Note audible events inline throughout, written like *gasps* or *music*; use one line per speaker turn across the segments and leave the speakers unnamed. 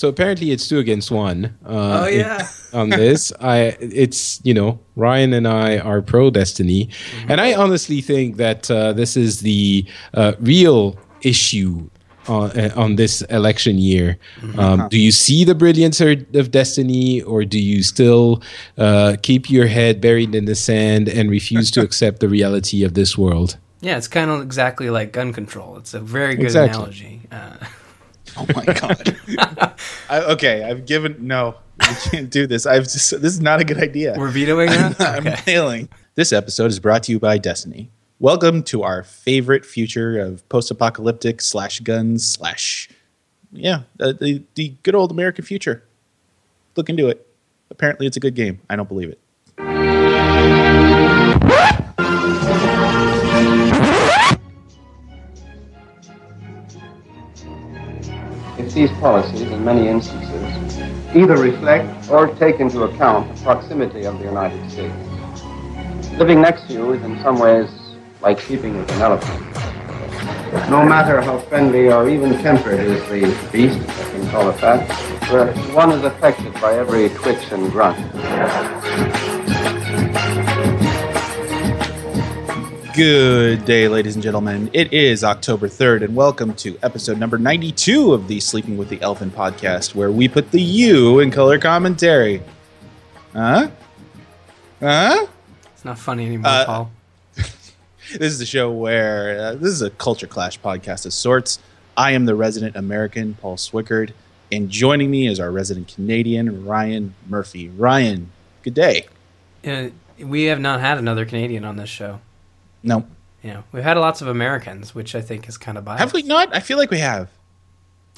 so apparently it's two against one.
Uh, oh yeah. *laughs*
on this, I it's you know Ryan and I are pro Destiny, mm-hmm. and I honestly think that uh, this is the uh, real issue on, uh, on this election year. Mm-hmm. Um, do you see the brilliance of Destiny, or do you still uh, keep your head buried in the sand and refuse to *laughs* accept the reality of this world?
Yeah, it's kind of exactly like gun control. It's a very good exactly. analogy. *laughs*
Oh my god. *laughs* I, okay, I've given no. We can't do this. I've just this is not a good idea.
We're vetoing that.
I'm, okay. I'm failing. This episode is brought to you by Destiny. Welcome to our favorite future of post-apocalyptic slash guns slash yeah uh, the the good old American future. Look into it. Apparently, it's a good game. I don't believe it.
It's these policies, in many instances, either reflect or take into account the proximity of the United States. Living next to you is in some ways like sleeping with an elephant. No matter how friendly or even tempered is the beast, if I can call it that, one is affected by every twitch and grunt.
Good day, ladies and gentlemen. It is October 3rd, and welcome to episode number 92 of the Sleeping with the Elephant podcast, where we put the U in color commentary. Huh? Huh?
It's not funny anymore, uh, Paul *laughs*
this is a show where uh, this is a culture clash podcast of sorts. I am the resident American, Paul Swickard, and joining me is our resident Canadian, Ryan Murphy. Ryan, good day.
Uh, we have not had another Canadian on this show.
No.
Yeah, we've had lots of Americans, which I think is kind of biased.
Have we not? I feel like we have.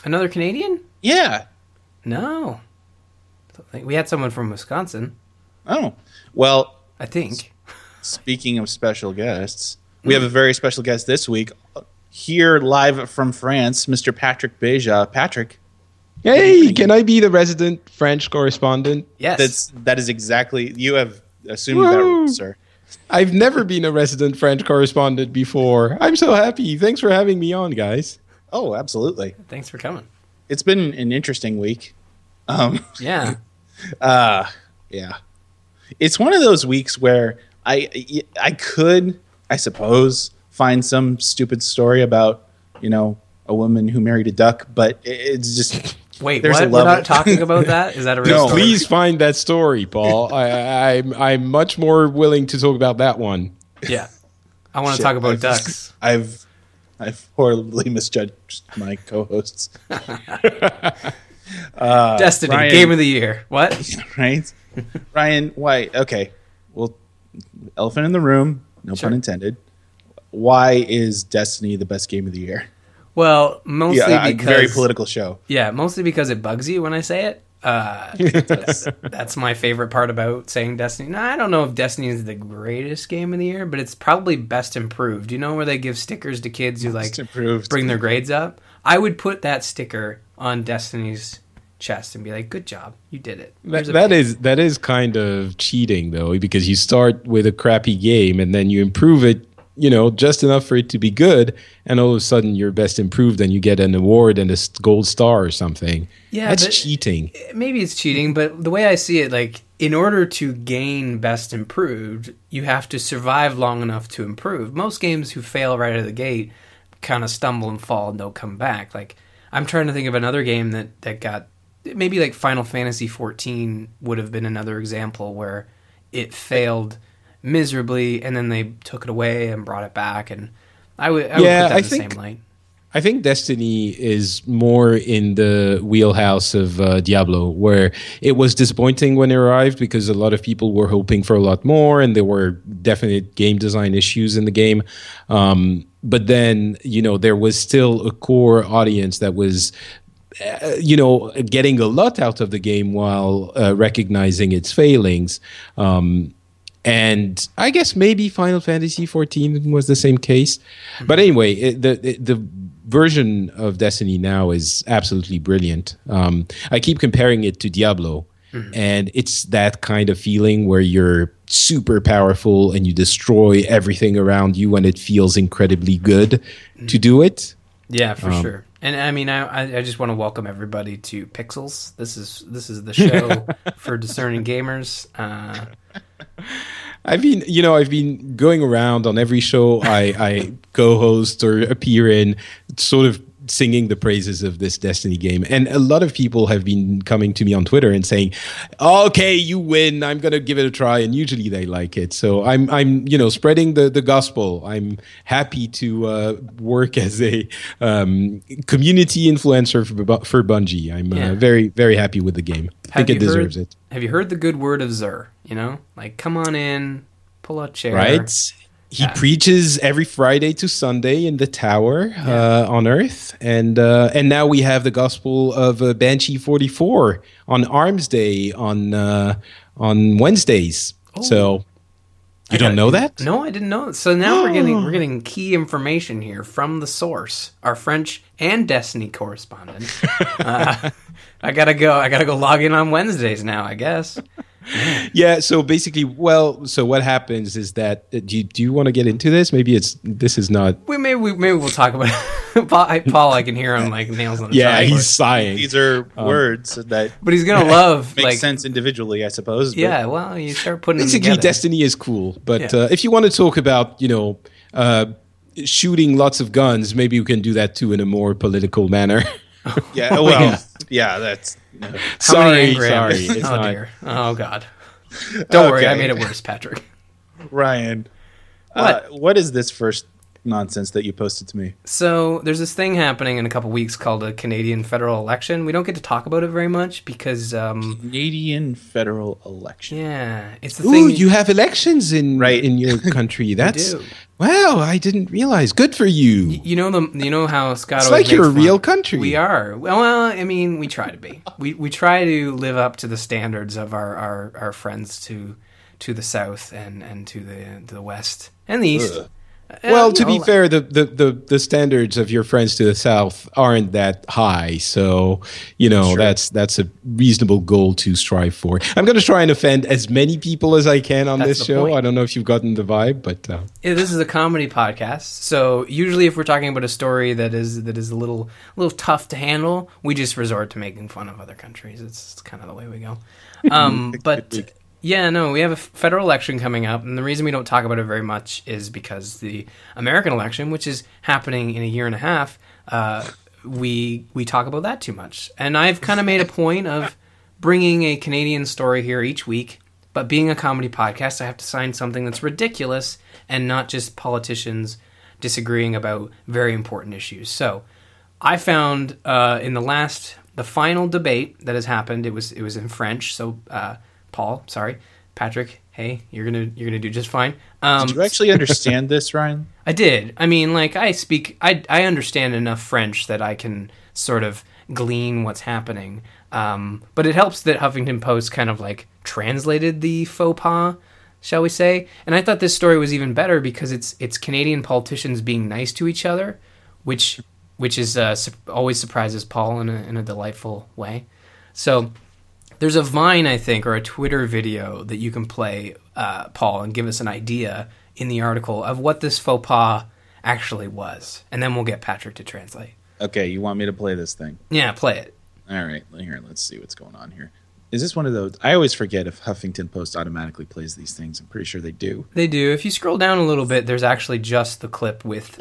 Another Canadian?
Yeah.
No. We had someone from Wisconsin.
Oh. Well,
I think.
Speaking of special guests, we hmm. have a very special guest this week here live from France, Mr. Patrick Beja. Patrick.
Hey, can I be the resident French correspondent?
Yes.
That's that is exactly you have assumed Woo! that role, sir.
I've never been a resident French correspondent before. I'm so happy. Thanks for having me on, guys.
Oh, absolutely.
Thanks for coming.
It's been an interesting week. Um, *laughs*
yeah. *laughs*
Uh, yeah. It's one of those weeks where I I could I suppose, find some stupid story about, you know, a woman who married a duck, but it's just.
Wait, there's what? We're not talking about that. Is that a *laughs* real no,
story? Please find that story, Paul. *laughs* I, I, I'm I'm much more willing to talk about that one.
Yeah, I want to talk about
I've,
ducks. *laughs*
I've I've horribly misjudged my co-hosts.
uh, Destiny Ryan, game of the year. What?
right, Ryan White. Okay, well, elephant in the room no sure. pun intended. Why is Destiny the best game of the year?
Well, mostly yeah, because
very political show.
Yeah, mostly because it bugs you when I say it. Uh, *laughs* that's, that's, my favorite part about saying Destiny. Now, I don't know if Destiny is the greatest game of the year, but it's probably best improved. You know where they give stickers to kids who like improved. bring their grades up? I would put that sticker on Destiny's chest and be like, "Good job, you did it."
That, that is that is kind of cheating though, because you start with a crappy game and then you improve it, you know, just enough for it to be good, and all of a sudden you're best improved and you get an award and a gold star or something. Yeah, that's cheating.
Maybe it's cheating, but the way I see it, like in order to gain best improved, you have to survive long enough to improve. Most games who fail right out of the gate kind of stumble and fall and don't come back. Like I'm trying to think of another game that that got maybe like Final Fantasy 14 would have been another example where it failed miserably and then they took it away and brought it back and I would I yeah, would put that I in think, the same light.
I think Destiny is more in the wheelhouse of uh, Diablo, where it was disappointing when it arrived because a lot of people were hoping for a lot more, and there were definite game design issues in the game. Um, but then, you know, there was still a core audience that was uh, you know, getting a lot out of the game while uh, recognizing its failings. Um, and I guess maybe Final Fantasy XIV was the same case. Mm-hmm. But anyway, it, the the version of Destiny now is absolutely brilliant. Um, I keep comparing it to Diablo, mm-hmm. and it's that kind of feeling where you're super powerful and you destroy everything around you, and it feels incredibly good mm-hmm. to do it.
Yeah, for um, sure And I mean, I I- I just want to welcome everybody to Pixels. This is this is the *laughs* show for discerning gamers. Uh,
I've been, you know, I've been going around on every show I, I co-host or appear in, sort of singing the praises of this Destiny game, and a lot of people have been coming to me on Twitter and saying, "Okay, you win. I'm gonna give it a try," and usually they like it. So I'm, I'm, you know, spreading the the gospel. I'm happy to uh, work as a um, community influencer for, for Bungie. I'm
Yeah.
uh, very, very happy with the game. I
have
think it deserves
heard,
it.
Have you heard the good word of Xur? You know, like come on in, pull a chair.
right? He
Yeah.
preaches every Friday to Sunday in the tower uh, on Earth, and uh, and now we have the gospel of uh, Banshee forty four on Arms Day on uh, on Wednesdays. So you don't know that?
No, I didn't know. So now we're getting *gasps* we're getting key information here from the source, our French and Destiny correspondent. *laughs* uh, I gotta go. I gotta go log in on Wednesdays now. I guess. *laughs*
Yeah. So basically, well, so what happens is that uh, do you, do you want to get into this? Maybe it's this is not.
We maybe we, maybe we'll talk about *laughs* it. Paul, I, can hear him like nails on the
Yeah,
chalkboard.
he's sighing.
These are words that
but he's gonna love *laughs*
make
like
sense individually, I suppose. but-
yeah. Well, you start putting them
basically
together.
destiny is cool but
Yeah.
uh, if you want to talk about you know uh, shooting lots of guns maybe you can do that too in a more political manner
Yeah. Well, yeah. That's. No.
Sorry sorry *laughs* it's
oh
not
dear. Oh god. Don't worry, I made it worse, Patrick.
Ryan,
What?
Uh, what is this first nonsense that you posted to me?
So there's this thing happening in a couple weeks called a Canadian federal election. We don't get to talk about it very much because, um,
Canadian federal election.
yeah, it's the
Ooh,
thing.
you have elections in
Right.
in your *laughs* country that's
do.
wow i didn't realize good for you
you know the you know how Scott.
It's like you're
makes
a real country.
We are. Well, well, I mean, we try to be. We we try to live up to the standards of our our, our friends to to the south and and to the to the west and the east.
Ugh.
Well to be fair the, the, the, the standards of your friends to the south aren't that high so you know
Sure.
that's that's a reasonable goal to strive for i'm going to try and offend as many people as i can on
That's
this show
point.
i don't know if you've gotten the vibe but uh,
Yeah, this is a comedy podcast, so usually if we're talking about a story that is that is a little a little tough to handle, we just resort to making fun of other countries. It's, it's kind of the way we go. *laughs* Um, but yeah, no, we have a federal election coming up, and the reason we don't talk about it very much is because the American election, which is happening in a year and a half, uh, we we talk about that too much. And I've kind of made a point of bringing a Canadian story here each week. But being a comedy podcast, I have to sign something that's ridiculous and not just politicians disagreeing about very important issues. So, I found uh, in the last, the final debate that has happened, it was it was in French. So, uh, Paul, sorry, Patrick, hey, you're gonna you're gonna do just fine. Um,
Did you actually *laughs* understand this, Ryan?
I did. I mean, like I speak, I I understand enough French that I can sort of glean what's happening. Um, but it helps that Huffington Post kind of like translated the faux pas, shall we say? And I thought this story was even better because it's it's Canadian politicians being nice to each other, which which is uh, su- always surprises Paul in a, in a delightful way. So there's a Vine, I think, or a Twitter video that you can play, uh, Paul, and give us an idea in the article of what this faux pas actually was, and then we'll get Patrick to translate.
Okay, you want me to play this thing?
Yeah, play it.
All right, here, let's see what's going on here. Is this one of those? I always forget if Huffington Post automatically plays these things. I'm pretty sure they do.
They do. If you scroll down a little bit, there's actually just the clip with.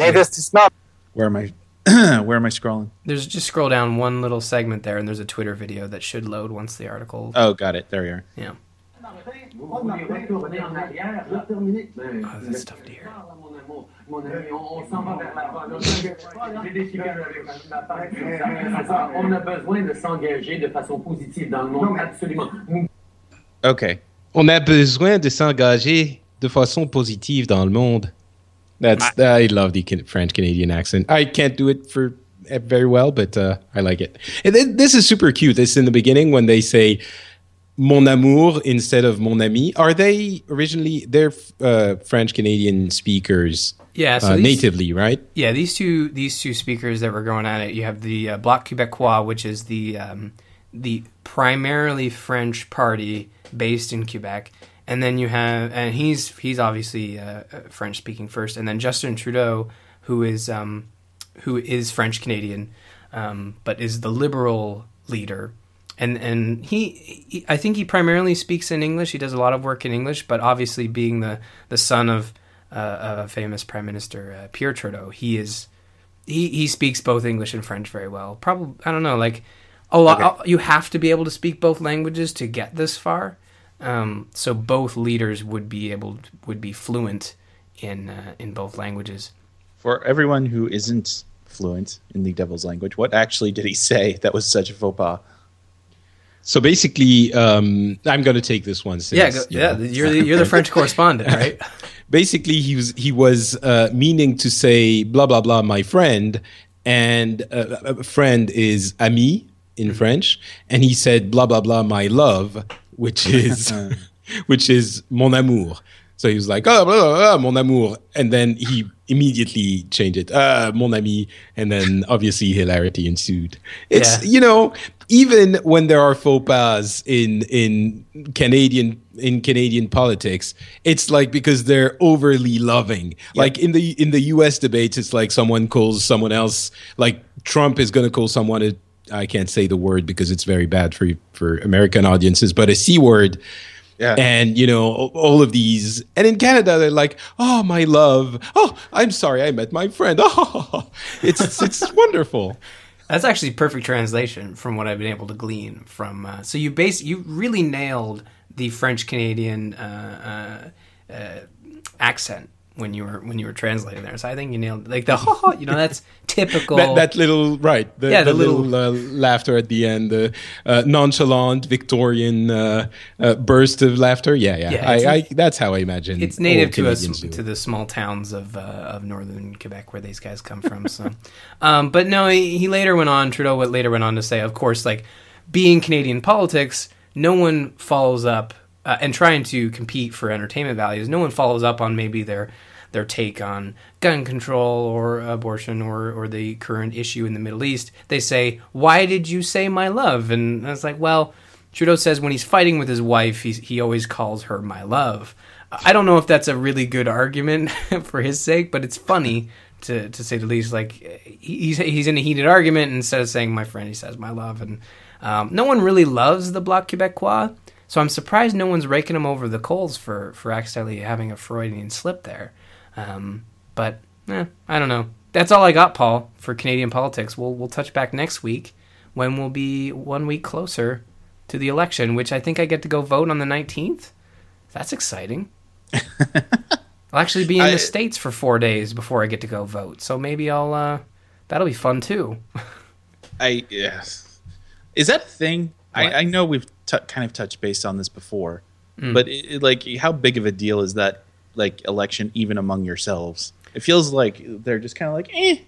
Where am I? *clears throat* where am I scrolling?
There's just scroll down one little segment there, and there's a Twitter video that should load once the article.
Oh, got it. There we are.
Yeah.
Vous vouliez retourner en arrière, là,
Oh, that's tough to hear.
Okay.
on a besoin de s'engager de façon positive dans le monde that's i love the french canadian accent. I can't do it for eh, very well but uh, i like it. And this is super cute. This in the beginning when they say mon amour instead of mon ami. Are they originally they're uh, french canadian speakers?
Yeah, so
uh,
these-
natively right?
Yeah, these two these two speakers that were going at it. You have the uh, Bloc Québécois, which is the um, the primarily French party based in Quebec, and then you have and he's he's obviously uh, French speaking first, and then Justin Trudeau, who is um, who is French Canadian. um, but is the liberal leader. And and he, he, I think he primarily speaks in English. He does a lot of work in English, but obviously being the the son of uh, a famous prime minister uh, Pierre Trudeau, he is he he speaks both English and French very well. Probably I don't know like a lot.
Okay.
You have to be able to speak both languages to get this far. Um, so both leaders would be able would be fluent in uh, in both languages.
For everyone who isn't fluent in the devil's language, what actually did he say that was such a faux pas?
So basically, um, I'm going to take this one. Since,
yeah, go,
you
yeah.
know,
You're the, you're the French *laughs* correspondent, right? *laughs*
basically he was he was uh, meaning to say blah blah blah my friend and uh, a friend is ami in french and he said blah blah blah my love which is *laughs* which is mon amour so he was like oh blah, blah, blah, mon amour and then he immediately changed it uh, mon ami and then obviously hilarity ensued it's
Yeah.
you know even when there are faux pas in in Canadian in Canadian politics, it's like because they're overly loving. Like in the in the U.S. debates, it's like someone calls someone else like Trump is going to call someone a I can't say the word because it's very bad for for American audiences, but a c word.
Yeah.
And you know all- of these, and in Canada they're like, "Oh, my love. Oh, I'm sorry, I met my friend. Oh, *laughs* it's it's, it's *laughs* wonderful."
That's actually perfect translation from what I've been able to glean from. Uh, so you base you really nailed the French Canadian uh, uh, uh, accent when you were when you were translating there. So I think you nailed like the *laughs* you know that's typical.
that, that little right the,
Yeah,
the,
the
little,
little-
uh, laughter at the end the uh, nonchalant victorian uh, uh, burst of laughter yeah yeah,
Yeah,
I,
it's-
I, that's how i imagine
it's native to us
Canadians do it.
to the small towns of uh, of northern Quebec where these guys come from. So, *laughs* um, but no, he, he later went on. Trudeau later went on to say, of course, like being Canadian politics, no one follows up uh, and trying to compete for entertainment values. No one follows up on maybe their their take on gun control or abortion or or the current issue in the Middle East. They say, "Why did you say my love?" And I was like, well. Trudeau says when he's fighting with his wife, he's, he always calls her my love. I don't know if that's a really good argument *laughs* for his sake, but it's funny to, to say the least. Like he's he's in a heated argument, and instead of saying my friend, he says my love, and um, no one really loves the Bloc Québécois. So I'm surprised no one's raking him over the coals for for accidentally having a Freudian slip there. Um, but eh, I don't know. That's all I got, Paul, for Canadian politics. We'll we'll touch back next week when we'll be one week closer to the election, which I think I get to go vote on the 19th. That's exciting. *laughs* I'll actually be in
I-
the states for four days before I get to go vote, so maybe I'll. Uh, that'll be fun too. *laughs*
I yes. Is that a thing? I, I know we've t- kind of touched base on this before,
Mm.
but it, it- like, how big of a deal is that like election even among yourselves? It feels like they're just kind of like, eh,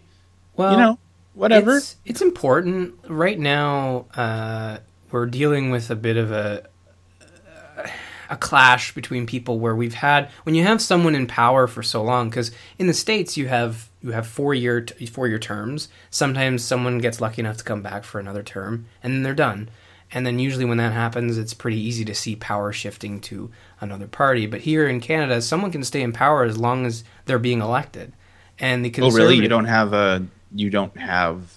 Well,
you know, whatever.
It's, it's important right now. Uh, we're dealing with a bit of a a clash between people where we've had when you have someone in power for so long because in the states you have you have four year four year terms. Sometimes someone gets lucky enough to come back for another term and then they're done. And then usually when that happens, it's pretty easy to see power shifting to another party. But here in Canada, someone can stay in power as long as they're being elected. And the
oh, really? You don't have a you don't have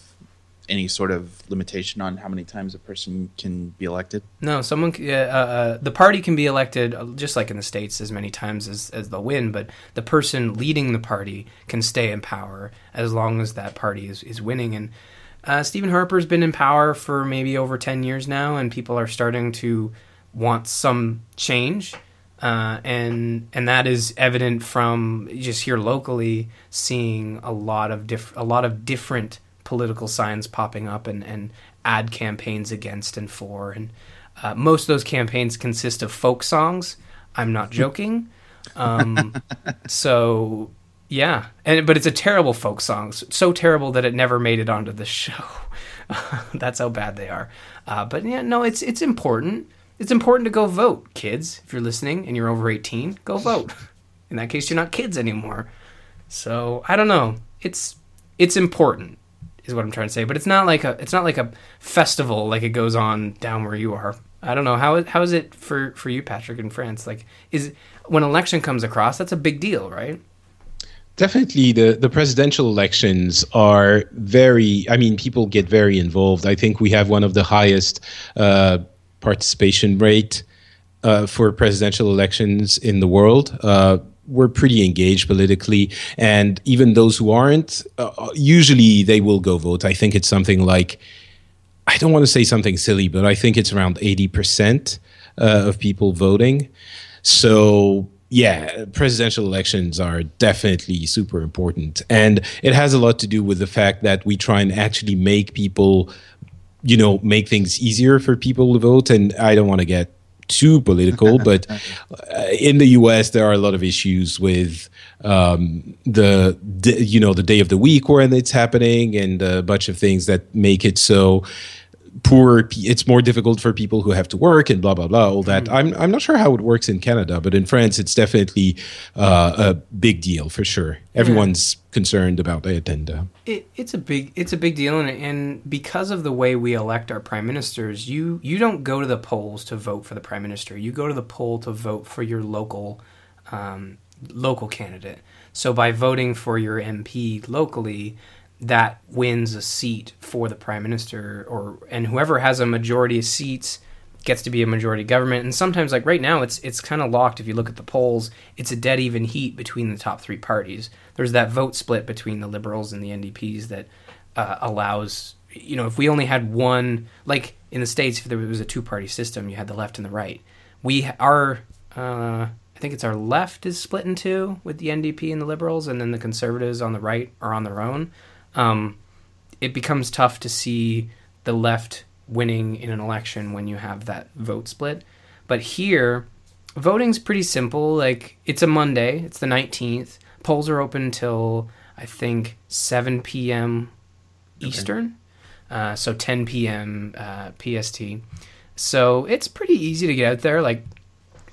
any sort of limitation on how many times a person can be elected?
No, someone. Uh, uh, uh, the party can be elected uh, just like in the states as many times as, as they'll win, but the person leading the party can stay in power as long as that party is, is winning. And uh, Stephen Harper's been in power for maybe over ten years now, and people are starting to want some change. Uh, and and that is evident from just here locally seeing a lot of diff- a lot of different political signs popping up and, and ad campaigns against and for and uh, most of those campaigns consist of folk songs. I'm not *laughs* joking. Um, so yeah, and but it's a terrible folk song, so terrible that it never made it onto the *laughs* show. That's how bad they are. Uh, but yeah, no, it's it's important. It's important to go vote, kids. If you're listening and you're over 18, go vote. *laughs* In that case, you're not kids anymore. So I don't know. It's it's important, is what I'm trying to say. But it's not like a it's not like a festival like it goes on down where you are. I don't know how how is it for for you, Patrick, in France? Like, is when election comes across, that's a big deal, right?
Definitely the, the presidential elections are very i mean people get very involved. I think we have one of the highest uh, participation rate uh, for presidential elections in the world. Uh, we're pretty engaged politically. And even those who aren't uh, usually they will go vote. I think it's something like i don't want to say something silly but i think it's around 80% uh, of people voting. So yeah, presidential elections are definitely super important. And it has a lot to do with the fact that we try and actually make people, you know, make things easier for people to vote. And I don't want to get too political, *laughs* but uh, in the US, there are a lot of issues with um, the, the, you know, the day of the week when it's happening and a bunch of things that make it so poor it's more difficult for people who have to work and blah blah blah all that mm. i'm i'm not sure how it works in canada but in france it's definitely uh, a big deal for sure everyone's yeah. concerned about it and uh,
it, it's a big it's a big deal and, and because of the way we elect our prime ministers you you don't go to the polls to vote for the prime minister you go to the poll to vote for your local um, local candidate so by voting for your mp locally that wins a seat for the prime minister or and whoever has a majority of seats gets to be a majority government. And sometimes like right now it's it's kind of locked. If you look at the polls it's a dead even heat between the top three parties. There's that vote split between the liberals and the ndps that uh, allows you know if we only had one like in the states if there was a two party system you had the left and the right. We are uh, I think it's our left is split in two with the NDP and the Liberals, and then the Conservatives on the right are on their own um, it becomes tough to see the left winning in an election when you have that vote split. But here, voting's pretty simple. Like it's a Monday, it's the 19th. Polls are open until I think 7 p.m. Eastern, okay. uh, so 10 p.m. Uh, PST. So it's pretty easy to get out there. Like,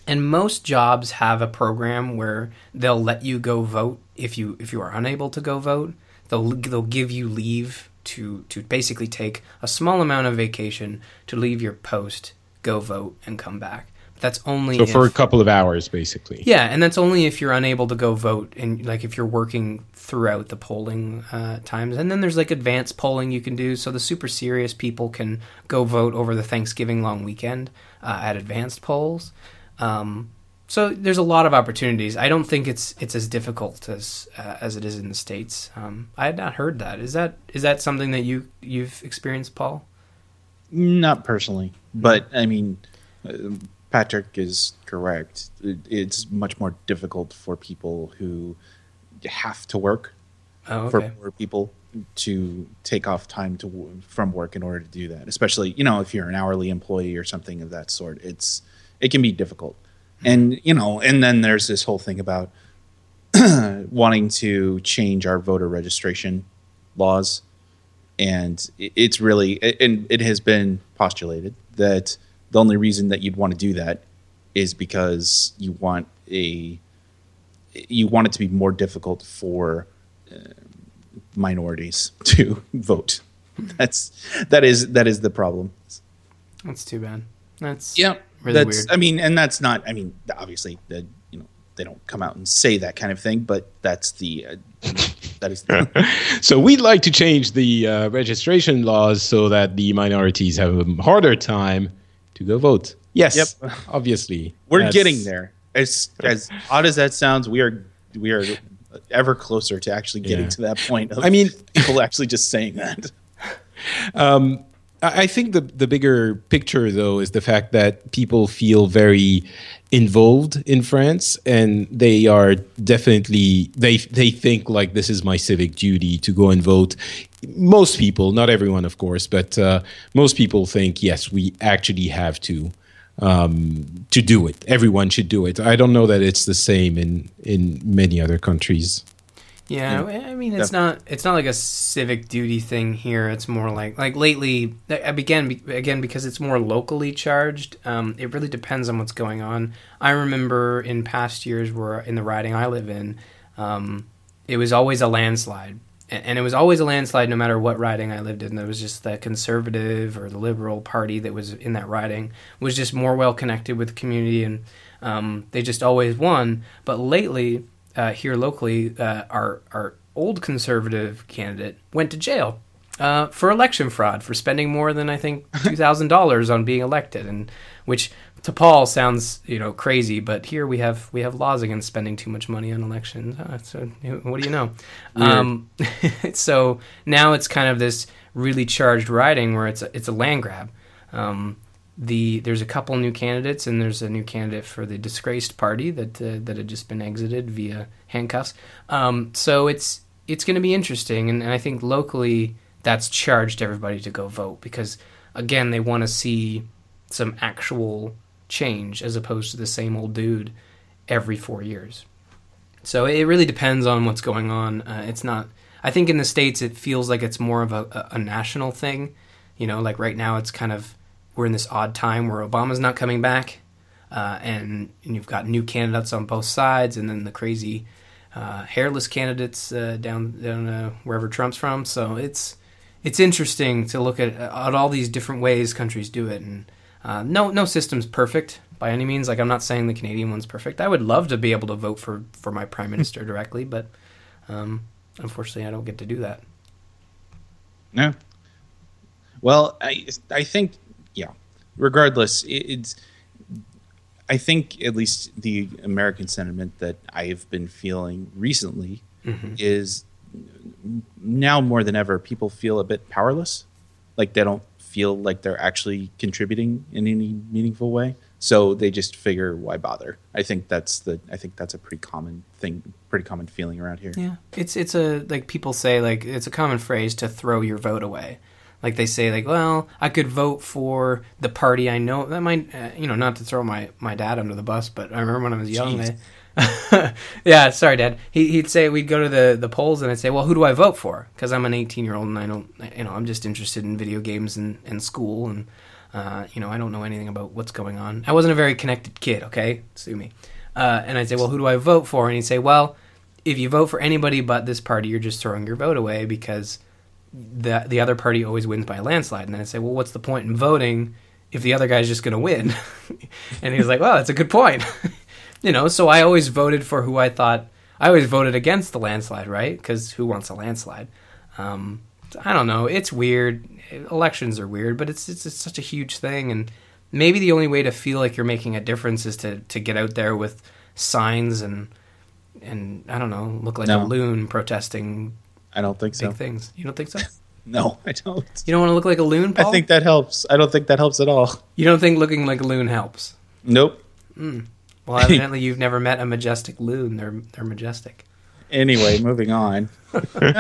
and most jobs have a program where they'll let you go vote if you if you are unable to go vote they'll they'll give you leave to to basically take a small amount of vacation to leave your post, go vote, and come back. But that's only
so for a couple of hours, basically.
Yeah, and that's only if you're unable to go vote, and like if you're working throughout the polling uh, times. And then there's like advanced polling you can do, so the super serious people can go vote over the Thanksgiving long weekend uh, at advanced polls. Um, so there's a lot of opportunities. I don't think it's it's as difficult as uh, as it is in the states. Um, I had not heard that. Is that is that something that you you've experienced, Paul?
Not personally, but I mean, uh, Patrick is correct. it's much more difficult for people who have to work.
Oh,
okay. For people to take off time to from work in order to do that, especially you know if you're an hourly employee or something of that sort. It's it can be difficult and you know and then there's this whole thing about *clears throat* wanting to change our voter registration laws. And it's really and it has been postulated that the only reason that you'd want to do that is because you want a you want it to be more difficult for uh, minorities *laughs* to vote. That's that is that is the problem.
That's too bad. That's
yeah
really
that's,
weird.
I mean, and that's not. I mean, obviously, the, you know, they don't come out and say that kind of thing, but that's the. Uh, that is. The *laughs*
so we'd like to change the uh, registration laws so that the minorities have a harder time to go vote. Yes. Yep. *laughs* Obviously,
we're getting there. As as odd as that sounds, we are we are ever closer to actually getting yeah. to that point.
I mean,
people actually just saying that. *laughs*
Um, I think the the bigger picture though is the fact that people feel very involved in France and they are definitely they they think like this is my civic duty to go and vote. Most people, not everyone of course, but uh, most people think yes, we actually have to um, to do it. Everyone should do it. I don't know that it's the same in in many other countries.
Yeah, yeah, I mean it's not it's not like a civic duty thing here. It's more like like lately I began again because it's more locally charged. Um, it really depends on what's going on. I remember in past years where in the riding I live in, um, it was always a landslide, and it was always a landslide no matter what riding I lived in. There was just the conservative or the liberal party that was in that riding was just more well connected with the community, and um, they just always won. But lately uh, here locally, uh, our our old conservative candidate went to jail uh, for election fraud for spending more than I think *laughs* two thousand dollars on being elected, and which to Paul sounds you know crazy, but here we have we have laws against spending too much money on elections. Uh, so what do you know? Um, *laughs* so now it's kind of this really charged riding where it's a, it's a land grab. Um, the there's a couple new candidates and there's a new candidate for the disgraced party that uh, that had just been exited via handcuffs. Um, so it's it's going to be interesting, and, and I think locally that's charged everybody to go vote because again they want to see some actual change as opposed to the same old dude every four years. So it really depends on what's going on. Uh, it's not. I think in the states it feels like it's more of a, a, a national thing. You know, like right now it's kind of we're in this odd time where Obama's not coming back, uh, and, and you've got new candidates on both sides, and then the crazy uh, hairless candidates uh, down down uh, wherever Trump's from. So it's it's interesting to look at at all these different ways countries do it, and uh, no no system's perfect by any means. Like I'm not saying the Canadian one's perfect. I would love to be able to vote for for my prime *laughs* minister directly, but um, unfortunately, I don't get to do that.
No. Well, I I think. Regardless, it, it's. I think at least the American sentiment that I've been feeling recently
Mm-hmm.
is now more than ever people feel a bit powerless, like they don't feel like they're actually contributing in any meaningful way. So they just figure, why bother? I think that's the. I think that's a pretty common thing, pretty common feeling around here.
Yeah, it's it's a like people say like it's a common phrase to throw your vote away. Like they say like, well, I could vote for the party I know. That might uh, you know not to throw my my dad under the bus, but I remember when I was young. I, *laughs* yeah, sorry, Dad. He, he'd say we'd go to the the polls and I'd say, well, who do I vote for? Because I'm an 18 year old and I don't you know I'm just interested in video games and, and school and uh, you know I don't know anything about what's going on. I wasn't a very connected kid. Okay, sue me. Uh, and I'd say, well, who do I vote for? And he'd say, well, if you vote for anybody but this party, you're just throwing your vote away because the the other party always wins by a landslide. And then I'd say, well, what's the point in voting if the other guy's just going to win? *laughs* and he was like, well, that's a good point. *laughs* you know, so I always voted for who I thought. I always voted against the landslide, right? Because who wants a landslide? Um, I don't know. It's weird. Elections are weird, but it's, it's it's such a huge thing, and maybe the only way to feel like you're making a difference is to to get out there with signs and and I don't know, look like
No.
a loon protesting
I don't think so.
big things. You don't think so? *laughs*
No, I don't.
You don't want to look like a loon, Paul?
I think that helps. I don't think that helps at all.
you don't think looking like a loon helps.
Nope. Hmm. *laughs*
Well, evidently you've never met a majestic loon. They're they're majestic.
Anyway, moving on. *laughs*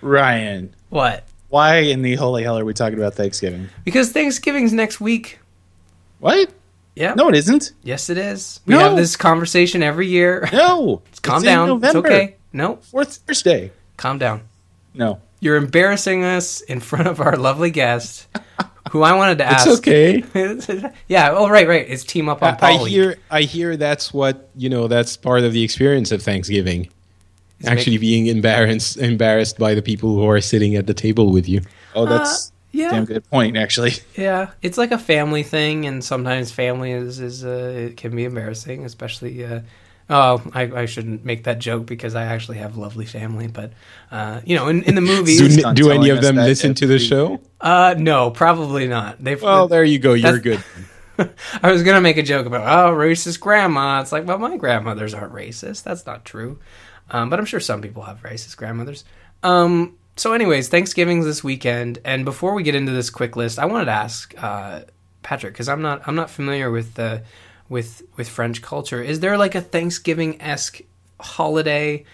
Ryan,
What?
why in the holy hell are we talking about Thanksgiving?
Because Thanksgiving's next week.
What?
Yeah.
No, it isn't.
Yes, it is. We
No.
have this conversation every year.
No.
Calm
It's
down.
November.
It's okay. No,
Fourth Thursday.
calm down.
No.
You're embarrassing us in front of our lovely guest, *laughs* who I wanted to
It's
ask.
okay. *laughs*
yeah. Oh, right, right. It's team up on
I,
Paul.
I
week.
hear. I hear that's what you know. That's part of the experience of Thanksgiving.
Is
Actually,
make-
being embarrassed embarrassed by the people who are sitting at the table with you.
Oh, that's
Uh, yeah.
damn good point, actually. *laughs*
Yeah, it's like a family thing, and sometimes family is is uh, it can be embarrassing, especially. Uh, oh, I, I shouldn't make that joke because I actually have lovely family, but uh, you know, in, in the movies,
Do, do any of them listen to the show?
uh, no, probably not. They've
Well, there you go. You're good. *laughs*
I was gonna make a joke about oh racist grandma. It's like well my grandmothers aren't racist. That's not true. Um, but I'm sure some people have racist grandmothers. Um, so, anyways, Thanksgiving's this weekend, and before we get into this quick list, I wanted to ask uh, Patrick because I'm not I'm not familiar with the with with French culture. Is there like a Thanksgiving esque holiday?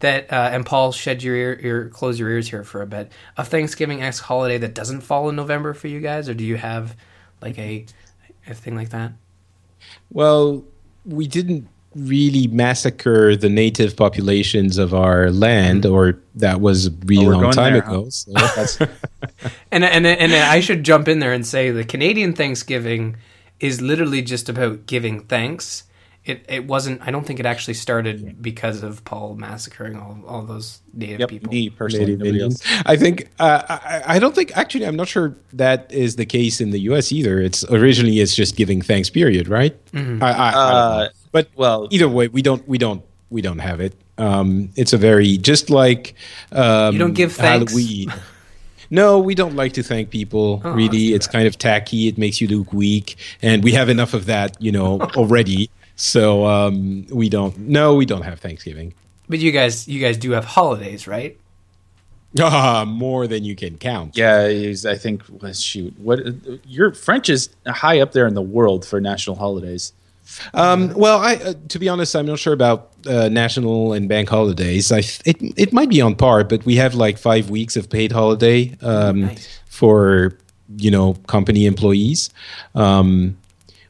That uh, and Paul, shed your ear, ear, close your ears here for a bit. A Thanksgiving esque holiday that doesn't fall in November for you guys, or do you have like a a thing like that?
Well, we didn't really massacre the native populations of our land, or that was a really
Oh,
long time
there,
ago.
huh?
so-
That's *laughs*
And and and I should jump in there and say the Canadian Thanksgiving is literally just about giving thanks, it, it wasn't. I don't think it actually started because of Paul massacring all, all those native
Yep,
people.
me personally,
Native
nobody
Indians. I think uh, I, I don't think actually I'm not sure that is the case in the U.S. either. It's originally it's just giving thanks period, right? I, I, I don't.
Uh,
but
well,
either way, we don't we don't we don't have it. Um, it's a very just like um,
You don't give thanks?
Halloween. *laughs* No, we don't like to thank people.
Oh,
really,
that's too
it's kind of tacky. It makes you look weak, and we have enough of that, you know, *laughs* already. So um, we don't. No, we don't have Thanksgiving.
But you guys, you guys do have holidays, right? *laughs*
Ah, more than you can count.
yeah, I think. well, Shoot, what your French is high up there in the world for national holidays.
Um, well, I, uh, to be honest, I'm not sure about uh, national and bank holidays. I th- it it might be on par, but we have like five weeks of paid holiday um,
Nice.
for you know company employees, um,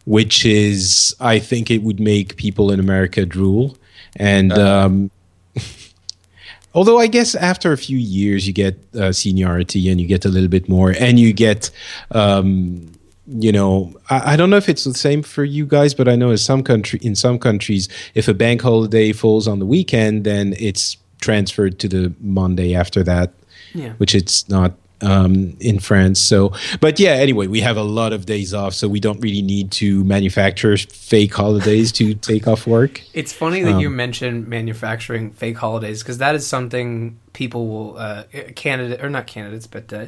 which is I think it would make people in America drool. And um, *laughs* although I guess after a few years you get uh, seniority and you get a little bit more, and you get um, you know I, I don't know if it's the same for you guys but i know in some country in some countries if a bank holiday falls on the weekend then it's transferred to the monday after that
Yeah.
which it's not um, in france so but yeah anyway we have a lot of days off so we don't really need to manufacture fake holidays to *laughs* take off work
It's funny that you mentioned manufacturing fake holidays because that is something people will, uh, candidate or not candidates, but uh,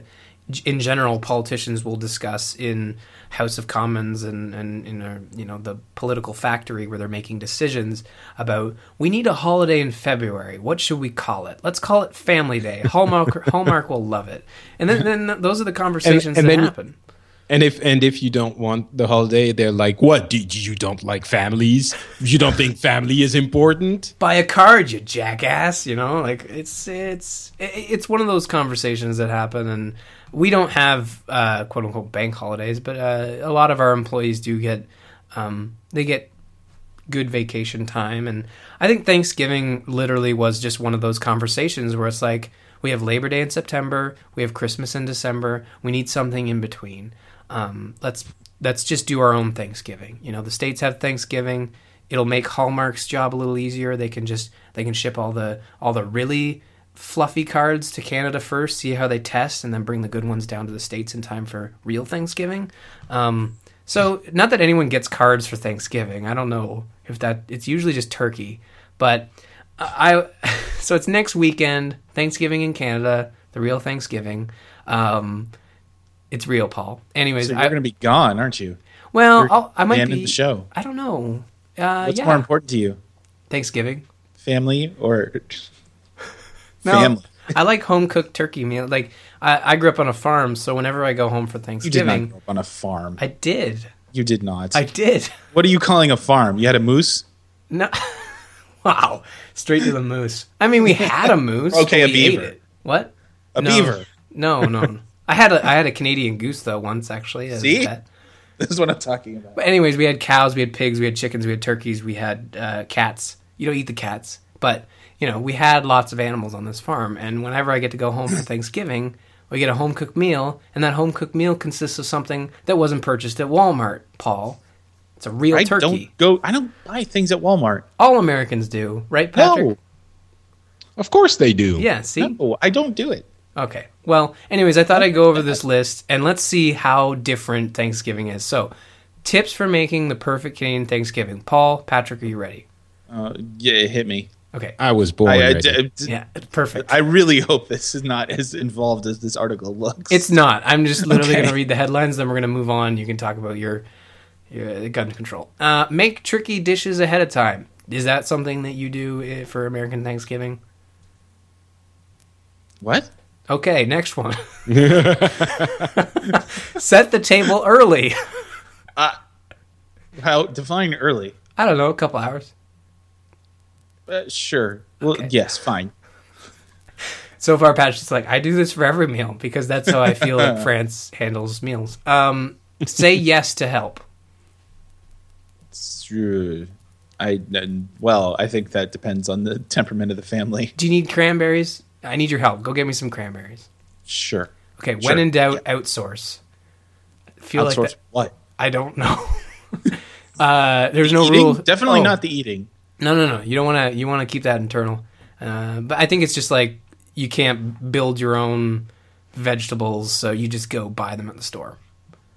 in general, politicians will discuss in House of Commons and and in you know the political factory where they're making decisions about we need a holiday in February. What should we call it? Let's call it Family Day. Hallmark *laughs* Hallmark will love it, and then, then those are the conversations
and
that
then-
happen.
And if and if you don't want the holiday, they're like, "What? Do you don't like families? You don't think family is important?"
buy a card, you jackass. You know, like it's it's it's one of those conversations that happen, and we don't have uh, quote unquote bank holidays, but uh, a lot of our employees do get um, they get good vacation time, and I think Thanksgiving literally was just one of those conversations where it's like we have Labor Day in September, we have Christmas in December, we need something in between. Um, let's let's just do our own Thanksgiving. You know, the states have Thanksgiving. It'll make Hallmark's job a little easier. They can just they can ship all the all the really fluffy cards to Canada first, see how they test, and then bring the good ones down to the states in time for real Thanksgiving. Um, so, not that anyone gets cards for Thanksgiving. I don't know if that. It's usually just turkey, but I. *laughs* So it's next weekend, Thanksgiving in Canada, the real Thanksgiving. Um, it's real, Paul. Anyways,
So
I,
you're going to be gone, aren't you?
well, I might be.
the show.
I don't know. Uh,
What's
yeah,
more important to you,
Thanksgiving.
family or
No,
family?
I like home cooked turkey meal. Like I, I grew up on a farm, so whenever I go home for
You did not
Thanksgiving,
grow up on a farm.
I did.
you did not.
I did.
what are you calling a farm? You had a moose?
No. *laughs* wow. Straight to the moose. I mean, we had a moose.
Okay, a beaver.
What?
A
No.
beaver.
No, no. *laughs* I had a I had a Canadian goose though once actually.
See?
pet.
This is what I'm talking about.
But anyways, we had cows, we had pigs, we had chickens, we had turkeys, we had uh, cats. You don't eat the cats, but you know we had lots of animals on this farm. And whenever I get to go home for *coughs* Thanksgiving, we get a home cooked meal, and that home cooked meal consists of something that wasn't purchased at Walmart. Paul, it's a real
I
turkey.
don't go. I don't buy things at Walmart.
All Americans do, right, Patrick?
No,
Of course they do.
Yeah. See.
no, I don't do it.
Okay. Well, anyways, I thought I'd go over this list and let's see how different Thanksgiving is. So, tips for making the perfect Canadian Thanksgiving. Paul, Patrick, are you ready?
Uh, yeah, it hit me.
Okay.
I was born
I, I,
ready.
d-
Yeah, perfect.
I really hope this is not as involved as this article looks.
It's not. I'm just *laughs* literally
Okay.
going to read the headlines, then we're going to move on. You can talk about your, your gun control. Uh, make tricky dishes ahead of time. Is that something that you do eh, for American Thanksgiving?
what?
Okay, next one. *laughs* Set the table early.
How define early?
I don't know, a couple hours.
Uh, sure. Well,
Okay.
yes, fine.
So far, Patch Patrick's like, I do this for every meal because that's how I feel like *laughs* France handles meals. Um, say yes to help.
Sure. I well, I think that depends on the temperament of the family.
Do you need cranberries? I need your help. Go get me some cranberries.
Sure.
Okay, when in doubt, outsource. I feel like that,
what?
I don't know. *laughs* Uh, there's no
Eating?
rule.
Definitely
Oh.
not the eating.
No, no, no. You don't want to. You want to keep that internal. Uh, but I think it's just like you can't build your own vegetables, so you just go buy them at the store.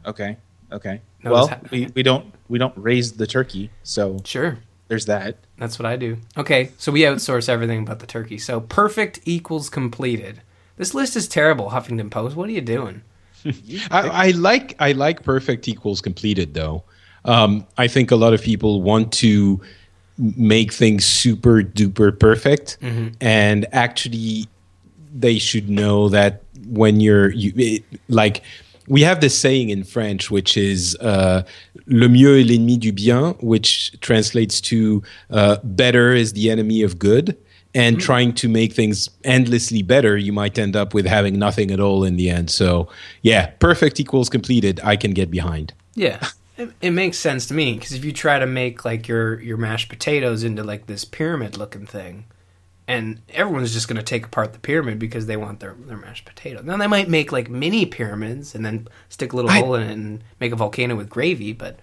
Okay. Okay.
No,
well,
ha-
we, we don't we don't raise the turkey, so
Sure,
there's that.
that's what I do. Okay, so we outsource everything but the turkey. So perfect equals completed. This list is terrible, Huffington Post. What are you doing? *laughs*
I, I like I like perfect equals completed though. Um, I think a lot of people want to make things super duper perfect, and actually, they should know that when you're you it, like. We have this saying in French, which is uh, "le mieux est l'ennemi du bien," which translates to uh, "better is the enemy of good." and trying to make things endlessly better, you might end up with having nothing at all in the end. So, yeah, perfect equals completed. I can get behind.
Yeah, it, it makes sense to me because if you try to make like your your mashed potatoes into like this pyramid looking thing, and everyone's just going to take apart the pyramid because they want their their mashed potatoes. Now they might make like mini pyramids and then stick a little
I-
hole in it and make a volcano with gravy, but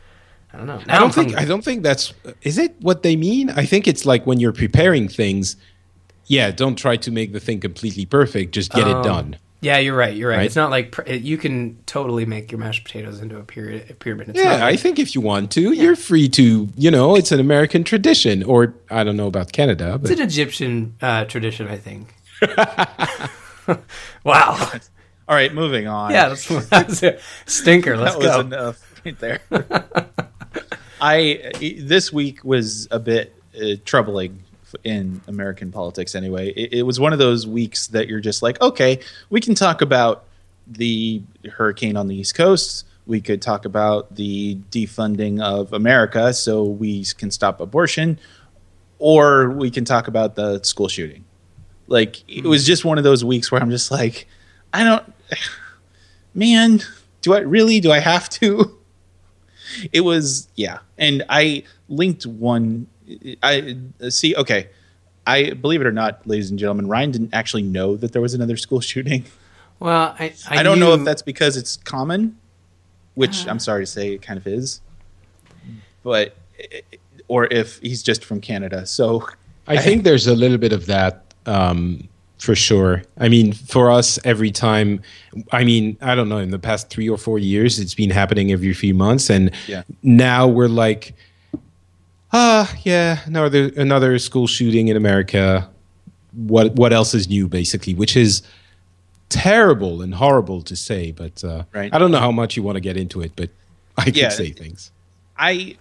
I don't know. Now
I don't
I'm
think
hungry.
I don't think that's is it what they mean. I think it's like when you're preparing things. Yeah, don't try to make the thing completely perfect. Just get
Oh.
it done.
Yeah, you're right. You're right.
Right?
It's not like pr- you can totally make your mashed potatoes into a pyramid. A pyramid. It's
Yeah,
not
I think if you want to, you're free to. You know, it's an American tradition, or I don't know about Canada,
it's an Egyptian uh, tradition, I think. *laughs* wow.
All right, moving on.
Yeah, that's, that's a stinker. Let's
that was
go.
enough right there. *laughs* I this week was a bit uh, troubling in American politics. Anyway, it, it was one of those weeks that you're just like, okay, we can talk about the hurricane on the East Coast. We could talk about the defunding of America so we can stop abortion, or we can talk about the school shooting. Like it hmm. was just one of those weeks where I'm just like, I don't, *sighs* man, do I really? Do I have to? *laughs* It was yeah, and I linked one. I see. Okay, I believe it or not, ladies and gentlemen, Ryan didn't actually know that there was another school *laughs* shooting.
Well, I, I,
I, don't know if that's because it's common, which I'm sorry to say it kind of is, but or if he's just from Canada. So
I think there's a little bit of that um, for sure. I mean, for us, every time, I mean, I don't know, in the past three or four years, it's been happening every few months. And
Yeah.
now we're like, ah, yeah, another, another school shooting in America. What, what else is new, basically, which is terrible and horrible to say. But uh,
Right.
I don't know how much you want to get into it, but I can
Yeah.
say things.
I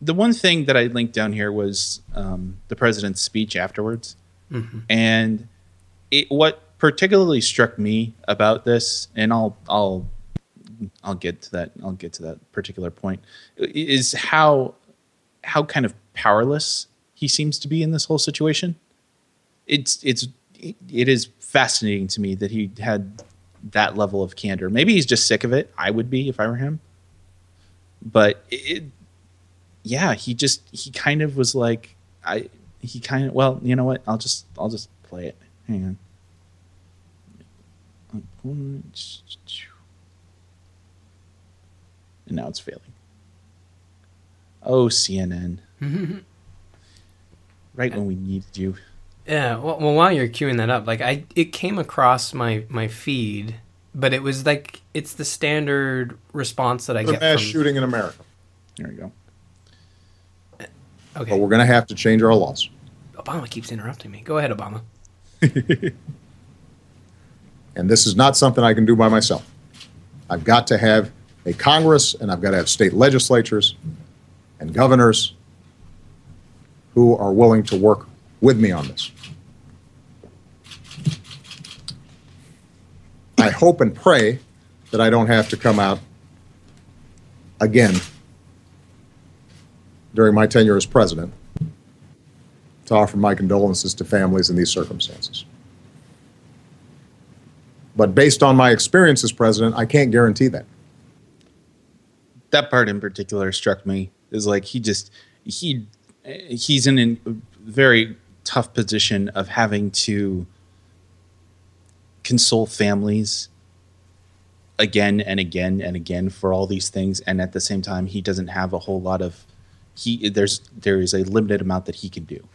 the one thing that I linked down here was um, the president's speech afterwards, and it what particularly struck me about this, and I'll I'll I'll get to that I'll get to that particular point is how how kind of powerless he seems to be in this whole situation. It's it's it is fascinating to me that he had that level of candor. Maybe he's just sick of it. I would be if I were him but it, yeah he just he kind of was like i he kind of well you know what i'll just i'll just play it hang on and now it's failing oh cnn *laughs* right when we needed you
Yeah, well, well, while you're queuing that up, like I, it came across my my feed, but it was like it's the standard response that I
The
get
mass
from.
shooting in America.
there you go uh, Okay.
But
Okay,
we're going to have to change our laws.
Obama keeps interrupting me. Go ahead, Obama. *laughs*
And this is not something I can do by myself. I've got to have a Congress and I've got to have state legislatures and governors who are willing to work with me on this. I hope and pray that I don't have to come out again during my tenure as president to offer my condolences to families in these circumstances. But based on my experience as president, I can't guarantee that.
that part in particular struck me is like he just he he's in a very tough position of having to console families again and again and again for all these things, and at the same time, he doesn't have a whole lot of he. There's there is a limited amount that he can do.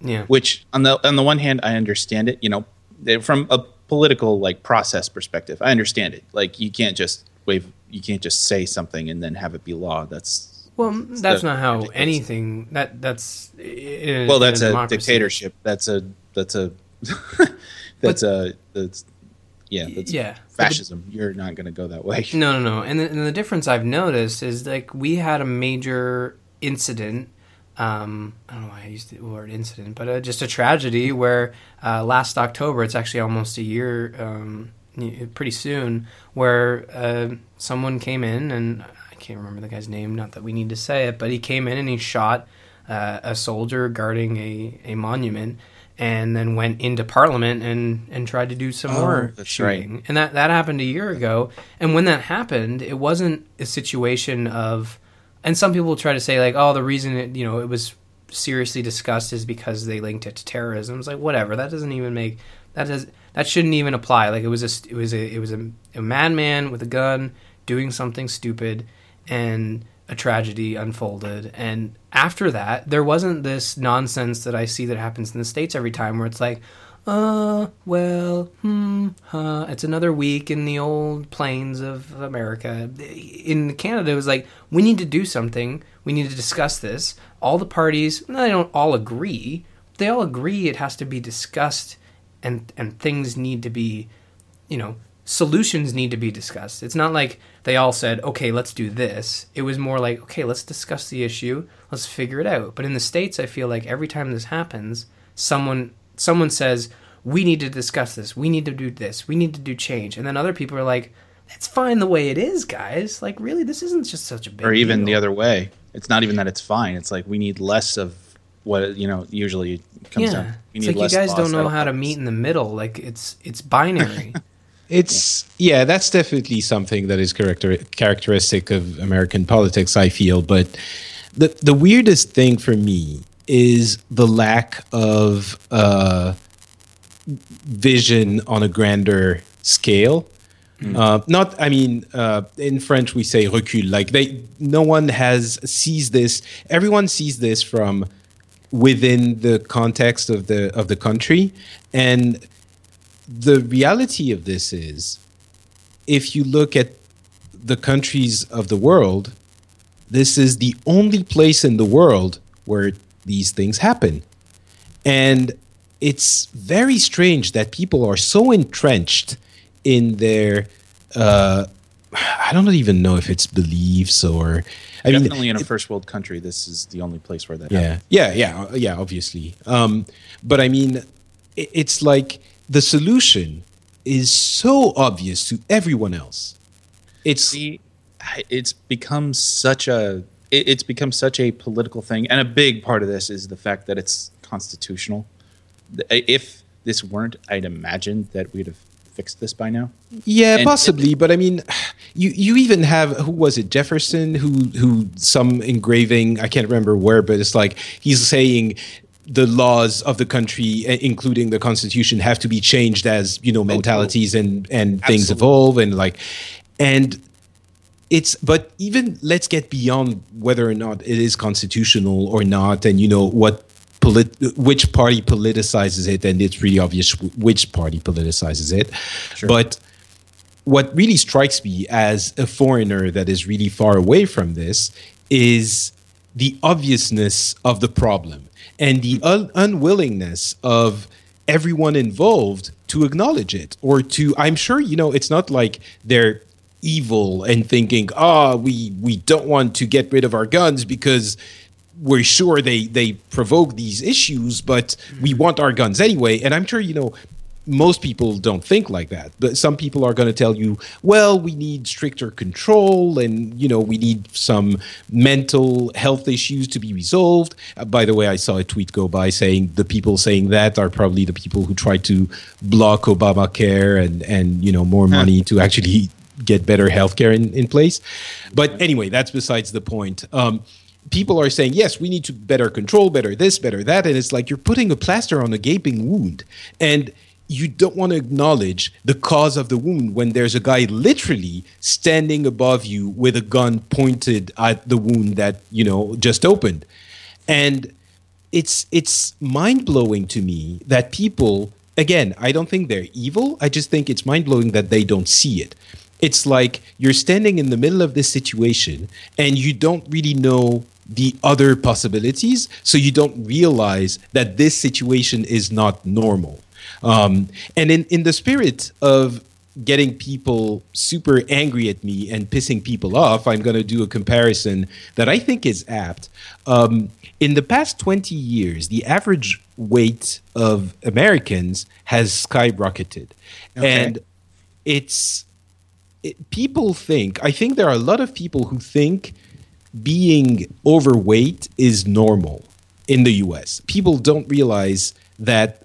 Yeah.
Which on the on the one hand, I understand it. You know, eh, from a political like process perspective, I understand it. Like you can't just wave, you can't just say something and then have it be law. That's
Well, that's not how
ridiculous
anything. That that's in,
well, that's a
democracy.
dictatorship. That's a that's a *laughs* that's a that's yeah that's
yeah. But the-
fascism. You're not going to go that way.
No, no, no. And the, and the difference I've noticed is like we had a major incident. Um, I don't know why I used the word incident, but uh, just a tragedy where uh, last October, it's actually almost a year, um, pretty soon, where uh, someone came in and can't remember the guy's name. Not that we need to say it, but he came in and he shot uh, a soldier guarding a, a monument. And then went into Parliament and, and tried to do some
Oh,
more
that's right.
shooting and that that happened a year ago and when that happened it wasn't a situation of and some people try to say like oh the reason it you know it was seriously discussed is because they linked it to terrorism it's like whatever that doesn't even make that does that shouldn't even apply like it was a it was a it was a, a madman with a gun doing something stupid and a tragedy unfolded and after that there wasn't this nonsense that i see that happens in the states every time where it's like uh, well, hmm, huh. It's another week in the old plains of America. In Canada, it was like, we need to do something. We need to discuss this. All the parties, they don't all agree. They all agree it has to be discussed and, and things need to be, you know, solutions need to be discussed. It's not like they all said, okay, let's do this. It was more like, okay, let's discuss the issue. Let's figure it out. But in the States, I feel like every time this happens, someone someone says we need to discuss this we need to do this we need to do change and then other people are like that's fine the way it is guys like really this isn't just such a big
or even
deal.
the other way. It's not even that it's fine. It's like we need less of what you know. Usually comes
yeah
down. We
it's like you guys don't know how to meet in the middle like it's it's binary *laughs*
It's yeah, that's definitely something that is character, characteristic of American politics. I feel, but the the weirdest thing for me is the lack of uh, vision on a grander scale. Uh, not, I mean, uh, in French we say recul. Like they, no one has sees this. Everyone sees this from within the context of the of the country, and the reality of this is if you look at the countries of the world, this is the only place in the world where these things happen. And it's very strange that people are so entrenched in their, uh, I don't even know if it's beliefs or, I mean,
Definitely in a first world country, this is the only place where that
yeah,
happens.
yeah, yeah, uh, yeah. Obviously, um, but I mean, i it's like the solution is so obvious to everyone else. It's
See, it's become such a it- it's become such a political thing, and a big part of this is the fact that it's constitutional. If this weren't, I'd imagine that we'd have fixed this by now.
yeah,
and-
possibly, but I mean, you you even have who was it Jefferson who who some engraving I can't remember where, but it's like he's saying. The laws of the country, uh, including the constitution, have to be changed as you know mentalities and and things evolve and like, and it's but even let's get beyond whether or not it is constitutional or not and you know what polit- which party politicizes it and it's really obvious which party politicizes it. But what really strikes me as a foreigner that is really far away from this is the obviousness of the problem and the un- unwillingness of everyone involved to acknowledge it or to i'm sure you know it's not like they're evil and thinking ah we we don't want to get rid of our guns because we're sure they they provoke these issues but we want our guns anyway. And i'm sure you know most people don't think like that but some people are going to tell you well we need stricter control and you know we need some mental health issues to be resolved. Uh, by the way i saw a tweet go by saying the people saying that are probably the people who tried to block obamacare and and you know more money to actually get better healthcare in, in place. But anyway that's besides the point. Um, people are saying yes we need to better control better this better that and it's like you're putting a plaster on a gaping wound. And you don't want to acknowledge the cause of the wound when there's a guy literally standing above you with a gun pointed at the wound that you know just opened. And it's it's mind-blowing to me that people again i don't think they're evil i just think it's mind-blowing that they don't see it. It's like you're standing in the middle of this situation and you don't really know the other possibilities so you don't realize that this situation is not normal um, and in, in the spirit of getting people super angry at me and pissing people off, I'm going to do a comparison that I think is apt. Um, in the past 20 years, the average weight of Americans has skyrocketed.
Okay.
And it's it, people think, I think there are a lot of people who think being overweight is normal in the US. People don't realize that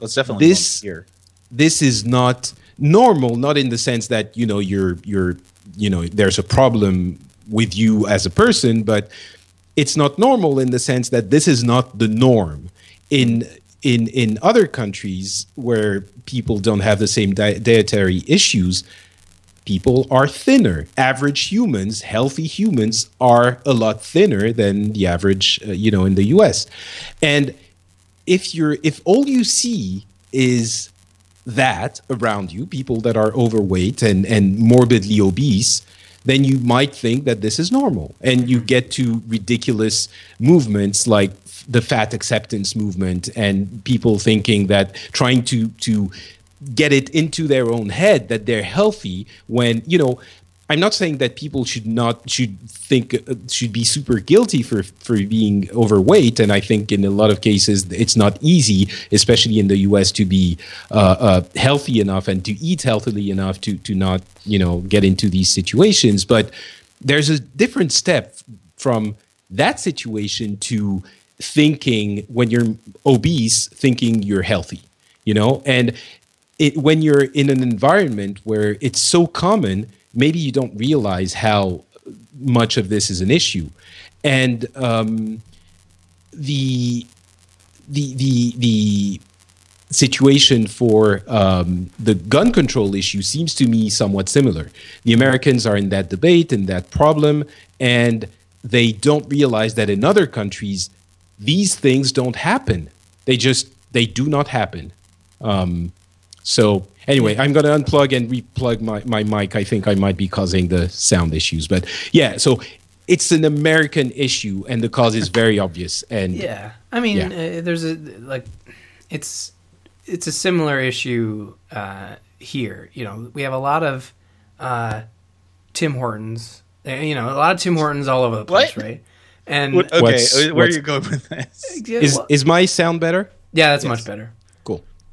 It's definitely
This-
here.
this is not normal not in the sense that you know you're you're you know there's a problem with you as a person but it's not normal in the sense that this is not the norm in in in other countries where people don't have the same di- dietary issues. People are thinner. Average humans healthy humans are a lot thinner than the average uh, you know in the US and if you're if all you see is that around you, people that are overweight and, and morbidly obese, then you might think that this is normal. And you get to ridiculous movements like the fat acceptance movement and people thinking that trying to to get it into their own head that they're healthy when, you know, I'm not saying that people should not should think uh, should be super guilty for for being overweight, and I think in a lot of cases it's not easy, especially in the U.S., to be uh, uh, healthy enough and to eat healthily enough to to not you know get into these situations. But there's a different step from that situation to thinking when you're obese, thinking you're healthy, you know, and it, when you're in an environment where it's so common, maybe you don't realize how much of this is an issue, and um, the the the the situation for um, the gun control issue seems to me somewhat similar. The Americans are in that debate and that problem, and they don't realize that in other countries these things don't happen. They just they do not happen. Um, so anyway, I'm going to unplug and replug my, my mic. I think I might be causing the sound issues, but yeah. So it's an American issue, and the cause is very obvious. And
Yeah, I mean,
Yeah.
uh, there's a like, it's it's a similar issue uh, here. You know, we have a lot of uh, Tim Hortons. uh, You know, a lot of Tim Hortons all over the place,
What?
right? And
What, okay,
What's-
where are you going with this?
yeah,
is
well-
is my sound better?
yeah, that's much better.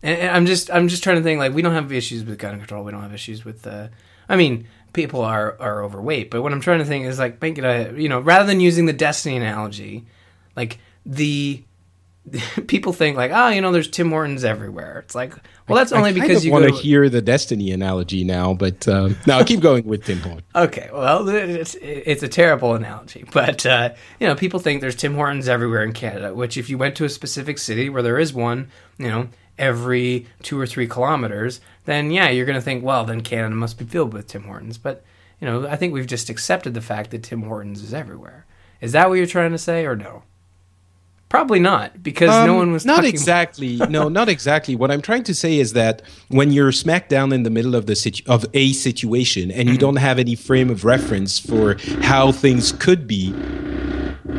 And, and I'm just I'm just trying to think like we don't have issues with gun control. We don't have issues with uh, I mean people are are overweight, but what I'm trying to think is like make it a you know rather than using the Destiny analogy, like the *laughs* people think like oh you know there's Tim Hortons everywhere. It's like well that's only
I
because you
want to hear the Destiny analogy now, but um, *laughs* no, keep going with Tim Hortons.
Okay, well, it's it's a terrible analogy, but uh, you know, people think there's Tim Hortons everywhere in Canada. Which, if you went to a specific city where there is one, you know, every two or three kilometers, then yeah, you're going to think, well, then Canada must be filled with Tim Hortons. But you know, I think we've just accepted the fact that Tim Hortons is everywhere. Is that what you're trying to say, or no? Probably not, because no
Um,
one was
not exactly. *laughs* no, not exactly. What I'm trying to say is that when you're smack down in the middle of the situ- of a situation and
Mm-hmm.
you don't have any frame of reference for how things could be,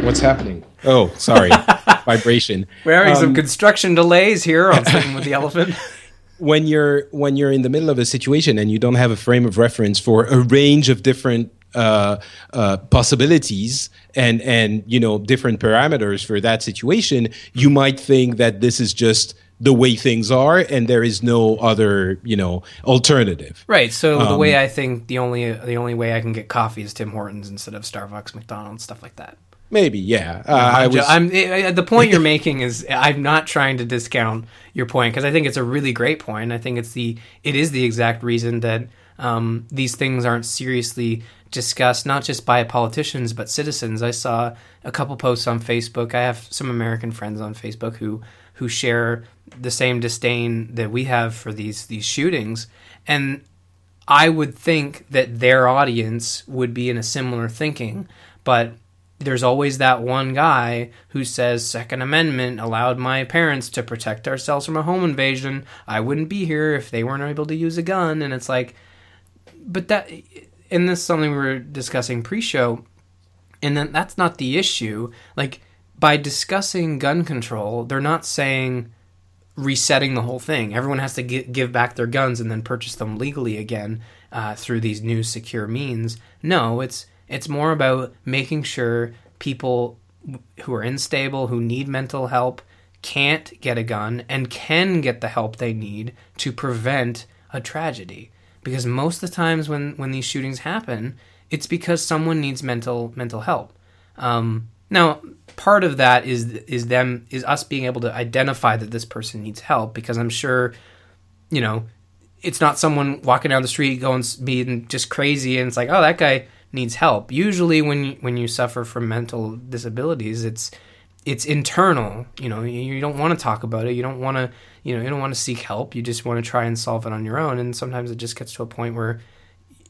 what's happening? Oh, sorry, *laughs* vibration. *laughs*
We're having some
Um,
construction delays here on Sitting with the Elephant. *laughs* *laughs*
when you're when you're in the middle of a situation and you don't have a frame of reference for a range of different uh, uh, possibilities and and you know different parameters for that situation, you might think that this is just the way things are and there is no other you know alternative.
Right. So the
Um,
way I think the only the only way I can get coffee is Tim Hortons instead of Starbucks, McDonald's, stuff like that.
Maybe yeah. Uh, I was
I'm eh, the point you're *laughs* making is I'm not trying to discount your point because I think it's a really great point. I think it's the it is the exact reason that um, these things aren't seriously discussed, not just by politicians but citizens. I saw a couple posts on Facebook. I have some American friends on Facebook who who share the same disdain that we have for these these shootings, and I would think that their audience would be in a similar thinking, but there's always that one guy who says second amendment allowed my parents to protect ourselves from a home invasion. I wouldn't be here if they weren't able to use a gun. And it's like but that and this is something we were discussing pre-show and then that's not the issue. Like by discussing gun control they're not saying resetting the whole thing. Everyone has to gi- give back their guns and then purchase them legally again uh, through these new secure means. No it's it's more about making sure people who are unstable, who need mental help, can't get a gun and can get the help they need to prevent a tragedy. Because most of the times when, when these shootings happen, it's because someone needs mental mental help. Um, now, part of that is is them is us being able to identify that this person needs help because I'm sure, you know, it's not someone walking down the street going being just crazy and it's like, oh, that guy needs help. Usually, when when you suffer from mental disabilities, it's it's internal. You know, you, you don't want to talk about it. You don't want to, you know, you don't want to seek help. You just want to try and solve it on your own. And sometimes it just gets to a point where,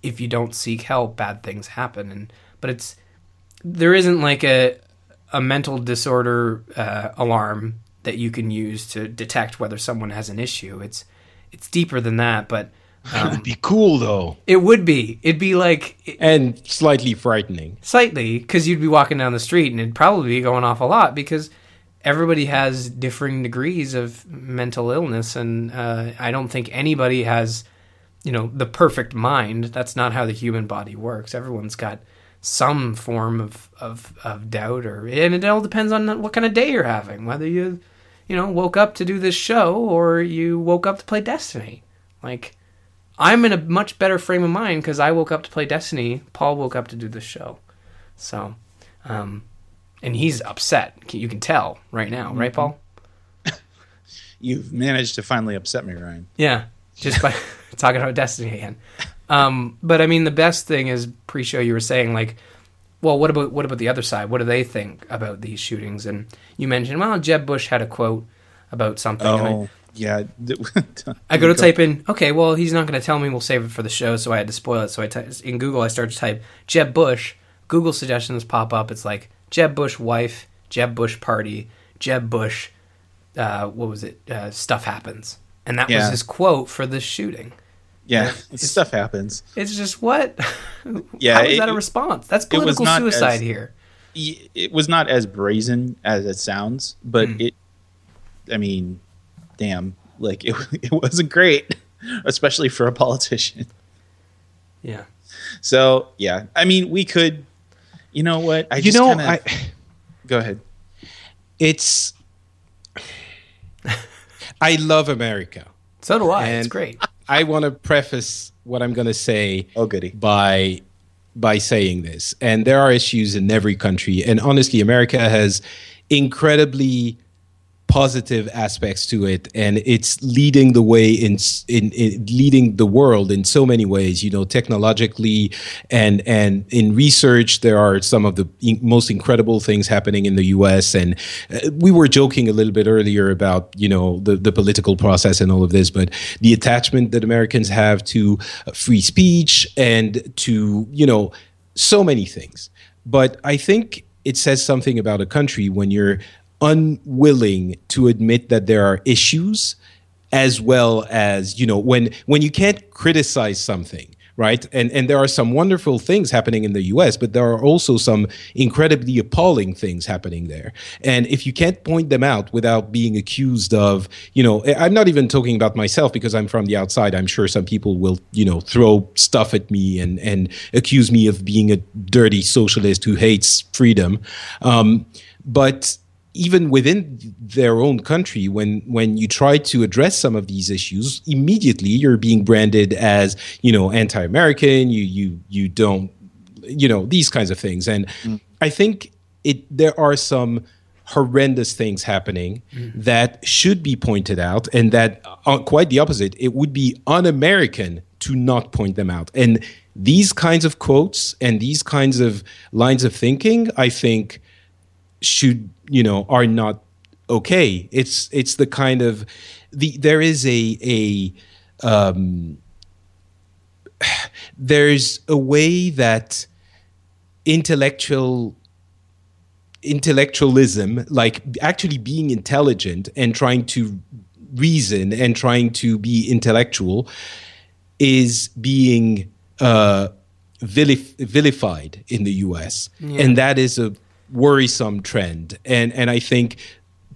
if you don't seek help, bad things happen. And but it's there isn't like a a mental disorder uh, alarm that you can use to detect whether someone has an issue. It's it's deeper than that, but
um, It'd be cool though.
It would be. It'd be like
and slightly frightening.
Slightly, because you'd be walking down the street and it'd probably be going off a lot because everybody has differing degrees of mental illness, and uh, I don't think anybody has, you know, the perfect mind. That's not how the human body works. Everyone's got some form of of, of doubt, or and it all depends on what kind of day you're having. Whether you, you know, woke up to do this show or you woke up to play Destiny, like I'm in a much better frame of mind because I woke up to play Destiny. Paul woke up to do this show. So, um, and he's upset. You can tell right now, right, mm-hmm. Paul? *laughs*
You've managed to finally upset me, Ryan.
Yeah, just by *laughs* talking about Destiny again. Um, but I mean, the best thing is pre-show. You were saying like, well, what about what about the other side? What do they think about these shootings? And you mentioned, well, Jeb Bush had a quote about something.
Oh yeah. *laughs*
I go to type in, okay, well, he's not going to tell me. We'll save it for the show, so I had to spoil it. So I t- in Google, I started to type Jeb Bush. Google suggestions pop up. It's like Jeb Bush wife, Jeb Bush party, Jeb Bush. Uh, what was it? Uh, stuff happens, and that yeah. was his quote for the shooting.
Yeah, *laughs* stuff happens.
It's just what? *laughs* yeah, how is it, that a response? That's political suicide
as,
here.
It was not as brazen as it sounds, but mm. it. I mean, damn, like it, *laughs* it wasn't great, *laughs* especially for a politician.
Yeah.
So yeah, I mean, we could. You know what?
I you know, kinda, I *sighs*
go ahead.
It's. I love America.
So do I. it's great.
I want to preface what I'm going to say.
Oh, goody.
By by saying this, and there are issues in every country, and honestly, America has incredibly positive aspects to it and it's leading the way in, in, in leading the world in so many ways you know technologically and and in research there are some of the most incredible things happening in the US and uh, we were joking a little bit earlier about you know the the political process and all of this but the attachment that Americans have to uh, free speech and to you know so many things. But i think it says something about a country when you're unwilling to admit that there are issues as well as you know when when you can't criticize something right? And and there are some wonderful things happening in the US but there are also some incredibly appalling things happening there. And if you can't point them out without being accused of you know I'm not even talking about myself because I'm from the outside. I'm sure some people will you know throw stuff at me and and accuse me of being a dirty socialist who hates freedom. Um, but even within their own country, when when you try to address some of these issues, immediately you're being branded as you know anti-American. You you you don't you know these kinds of things, and mm. I think it there are some horrendous things happening mm. that should be pointed out, and that uh, quite the opposite. It would be un-American to not point them out, and these kinds of quotes and these kinds of lines of thinking, I think should you know are not okay. It's it's the kind of the there is a a um, *sighs* there's a way that intellectual intellectualism, like actually being intelligent and trying to reason and trying to be intellectual, is being uh, vilif- vilified in the U.S. and that is a worrisome trend. And and I think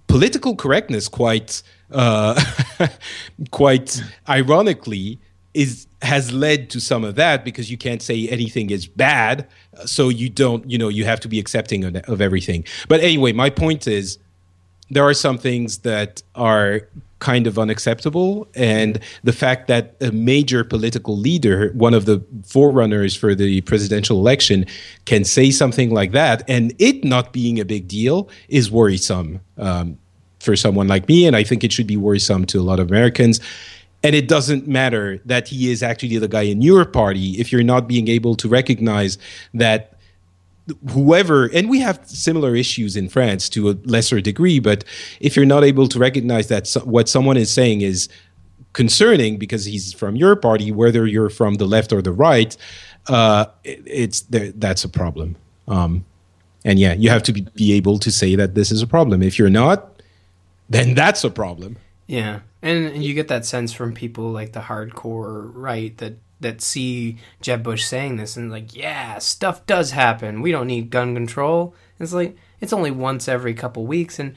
political correctness, quite uh, *laughs* quite ironically, is has led to some of that because you can't say anything is bad, so you don't, you know, you have to be accepting of, of everything. But anyway, my point is there are some things that are kind of unacceptable. And the fact that a major political leader one of the forerunners for the presidential election can say something like that and it not being a big deal is worrisome um, for someone like me and i think it should be worrisome to a lot of americans. And it doesn't matter that he is actually the guy in your party if you're not being able to recognize that whoever and we have similar issues in France to a lesser degree but if you're not able to recognize that so, what someone is saying is concerning because he's from your party whether you're from the left or the right uh, it, it's that's a problem. Um, and yeah you have to be, be able to say that this is a problem. If you're not then that's a problem.
Yeah, and you get that sense from people like the hardcore right that that see Jeb Bush saying this and like, yeah, stuff does happen. We don't need gun control. It's like it's only once every couple weeks, and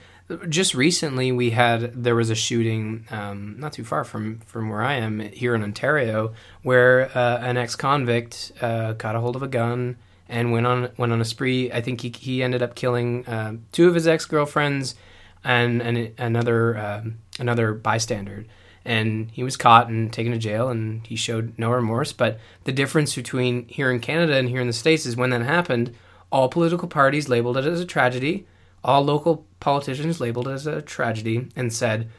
just recently we had there was a shooting um, not too far from from where I am here in Ontario where uh, an ex convict uh, got a hold of a gun and went on went on a spree. I think he he ended up killing uh, two of his ex girlfriends and, and another um, another bystander. And he was caught and taken to jail, and he showed no remorse. But the difference between here in Canada and here in the States is when that happened, all political parties labeled it as a tragedy, all local politicians labeled it as a tragedy, and said,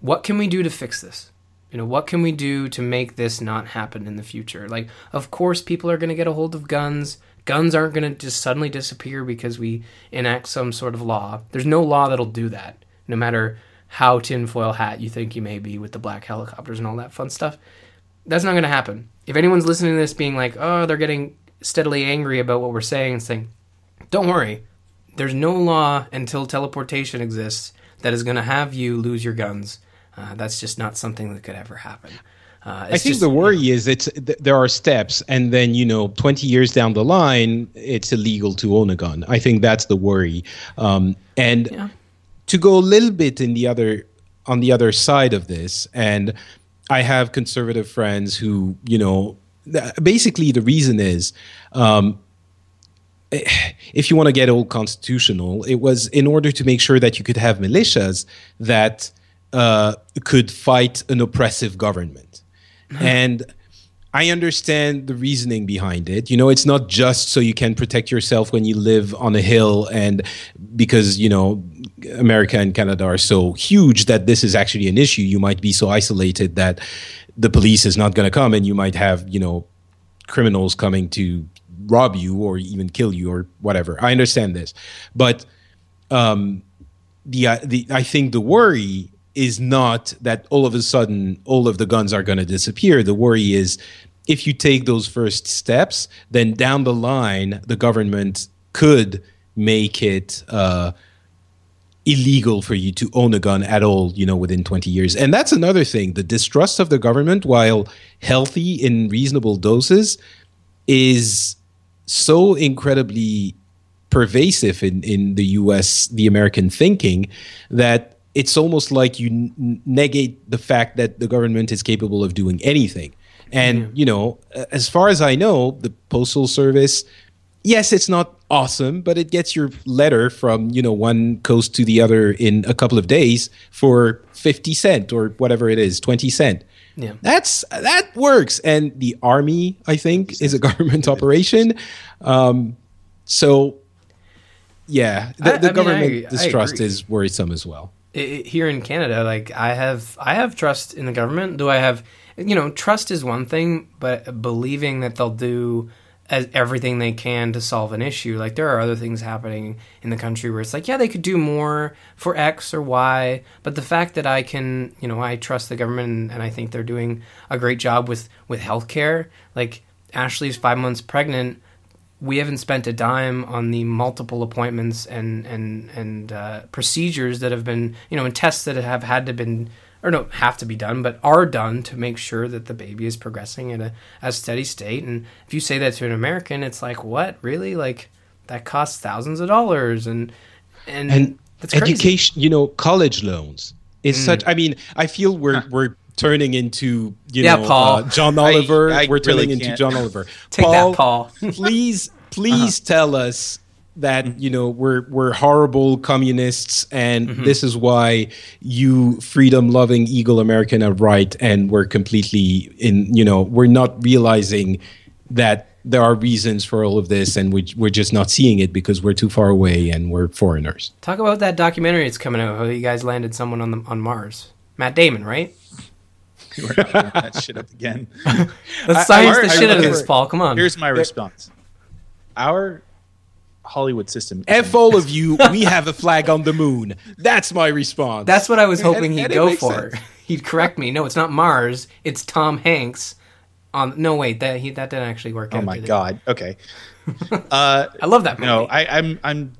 What can we do to fix this? You know, what can we do to make this not happen in the future? Like, of course, people are going to get a hold of guns. Guns aren't going to just suddenly disappear because we enact some sort of law. There's no law that'll do that, no matter how tinfoil hat you think you may be with the black helicopters and all that fun stuff. That's not going to happen. If anyone's listening to this being like, oh, they're getting steadily angry about what we're saying and saying, don't worry. There's no law until teleportation exists that is going to have you lose your guns. Uh, that's just not something that could ever happen. Uh,
I think
just-
the worry is it's th- there are steps, and then you know, twenty years down the line, it's illegal to own a gun. I think that's the worry. Um, and
Yeah.
To go a little bit in the other on the other side of this, and I have conservative friends who you know, basically the reason is. Um, if you want to get old constitutional, it was in order to make sure that you could have militias that uh, could fight an oppressive government. And I understand the reasoning behind it. You know, it's not just so you can protect yourself when you live on a hill and because, you know, America and Canada are so huge that this is actually an issue. You might be so isolated that the police is not going to come and you might have, you know, criminals coming to rob you or even kill you or whatever. I understand this. But um, the uh, the I think the worry is not that all of a sudden all of the guns are going to disappear. The worry is if you take those first steps, then down the line the government could make it uh, illegal for you to own a gun at all, you know, within 20 years. And that's another thing. The distrust of the government, while healthy in reasonable doses, is so incredibly pervasive in, in the US, the American thinking, that it's almost like you negate the fact that the government is capable of doing anything. And, you know, as far as I know, the Postal Service, yes, it's not awesome, but it gets your letter from, you know, one coast to the other in a couple of days for 50 cent or whatever it is, 20 cent.
Yeah.
That's that works. And the army, I think, is a *laughs* government operation. Um, so yeah, the,
I-
the
I
government
I- I
distrust is worrisome as well.
i- i- here in Canada, like I have, I have trust in the government. Do I have, you know, trust is one thing, but believing that they'll do as everything they can to solve an issue. Like there are other things happening in the country where it's like, yeah, they could do more for X or Y, but the fact that I can, you know, I trust the government and, and I think they're doing a great job with with healthcare. Like Ashley's five months pregnant. We haven't spent a dime on the multiple appointments and and and uh, procedures that have been, you know, and tests that have had to been or don't have to be done, but are done to make sure that the baby is progressing at a, a steady state. And if you say that to an American, it's like, what really? Like that costs thousands of dollars, and and,
and
that's crazy.
education you know college loans is such i mean i feel we're we're turning into you
Yeah,
know
Paul.
uh, john oliver
I
we're turning
really
into
can't.
john oliver *laughs*
Take that, Paul. *laughs*
please please tell us that mm-hmm. you know we're we're horrible communists and mm-hmm. this is why you freedom loving eagle american are right and we're completely in you know we're not realizing that there are reasons for all of this and we, we're just not seeing it because we're too far away and we're foreigners
Talk about that documentary that's coming out. How you guys landed someone on the on Mars? Matt Damon, right? *laughs*
We're not bringing that shit up again. *laughs*
Let's
I-
science
I-
the
I
shit out of this, Paul. Come on.
Here's my response. Our Hollywood system.
F all of you, we have a flag on the moon. That's my response.
That's what I was hoping
And-
he'd
and
go for.
sense. *laughs*
He'd correct me. No, it's not Mars. It's Tom Hanks. On no wait, that he that didn't actually work
Oh
out.
my
did it?
god. Okay. Uh, *laughs*
I love that movie.
no, I, I'm I'm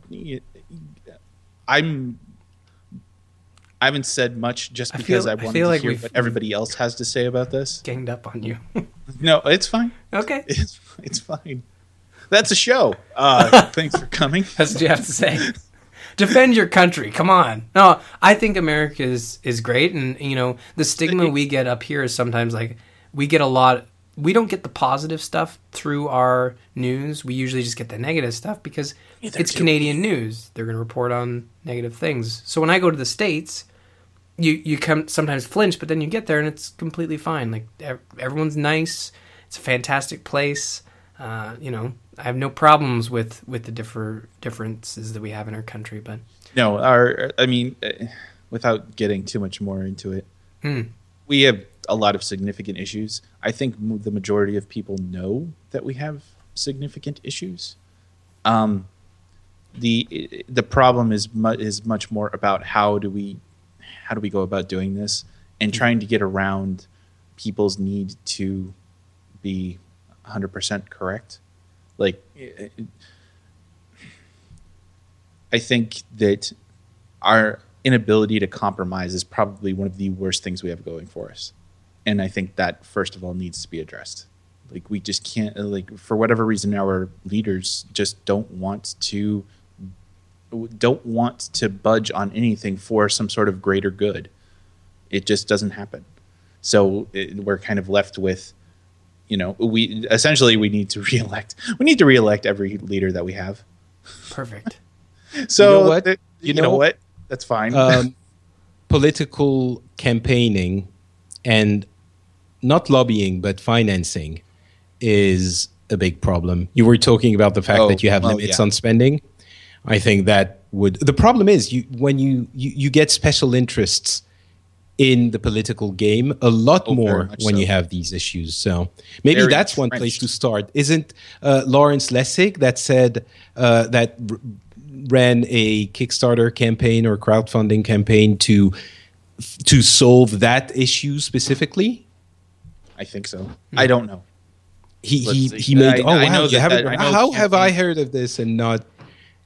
I'm I haven't said much just
I
because
feel-
I,
I
wanted
feel
to
like
hear what everybody else has to say about this.
ganged up on you. *laughs*
No, it's fine.
okay,
It's it's fine. That's a show. Uh, *laughs* thanks for coming.
that's what you have to say. Defend your country. Come on. No, I think America is is great, and you know the stigma we get up here is sometimes like we get a lot. We don't get the positive stuff through our news. We usually just get the negative stuff because it's Canadian news. They're going to report on negative things. So when I go to the states, you you come sometimes flinch, but then you get there and it's completely fine. Like everyone's nice. It's a fantastic place. Uh, you know, I have no problems with with the differ differences that we have in our country. But
No, our I mean, uh, without getting too much more into it,
Hmm.
we have a lot of significant issues. I think the majority of people know that we have significant issues. Um, the the problem is mu- is much more about how do we how do we go about doing this and trying to get around people's need to be 100% correct. Like I think that our inability to compromise is probably one of the worst things we have going for us. And I think that first of all needs to be addressed. Like we just can't like for whatever reason our leaders just don't want to don't want to budge on anything for some sort of greater good. It just doesn't happen. So it, we're kind of left with you know, we essentially we need to *laughs* reelect. We need to reelect every leader that we have.
perfect. *laughs*
So
know what?
th-
You
you, know,
know-
what? That's fine. *laughs*
um, political campaigning and not lobbying but financing is a big problem. You were talking about the fact
Oh,
that you have
well,
limits
yeah.
on spending. I think that would the problem is you when you you, you get special interests in the political game a lot
Oh,
more when
so.
you have these issues. So maybe
Very
that's one place to start. Isn't uh, Lawrence Lessig that said uh, that r- ran a Kickstarter campaign or crowdfunding campaign to to solve that issue specifically?
I think so. I don't know.
He
Let's
he,
see.
he made.
I-
oh
I
wow!
know that- that- I know
how have I heard of this and not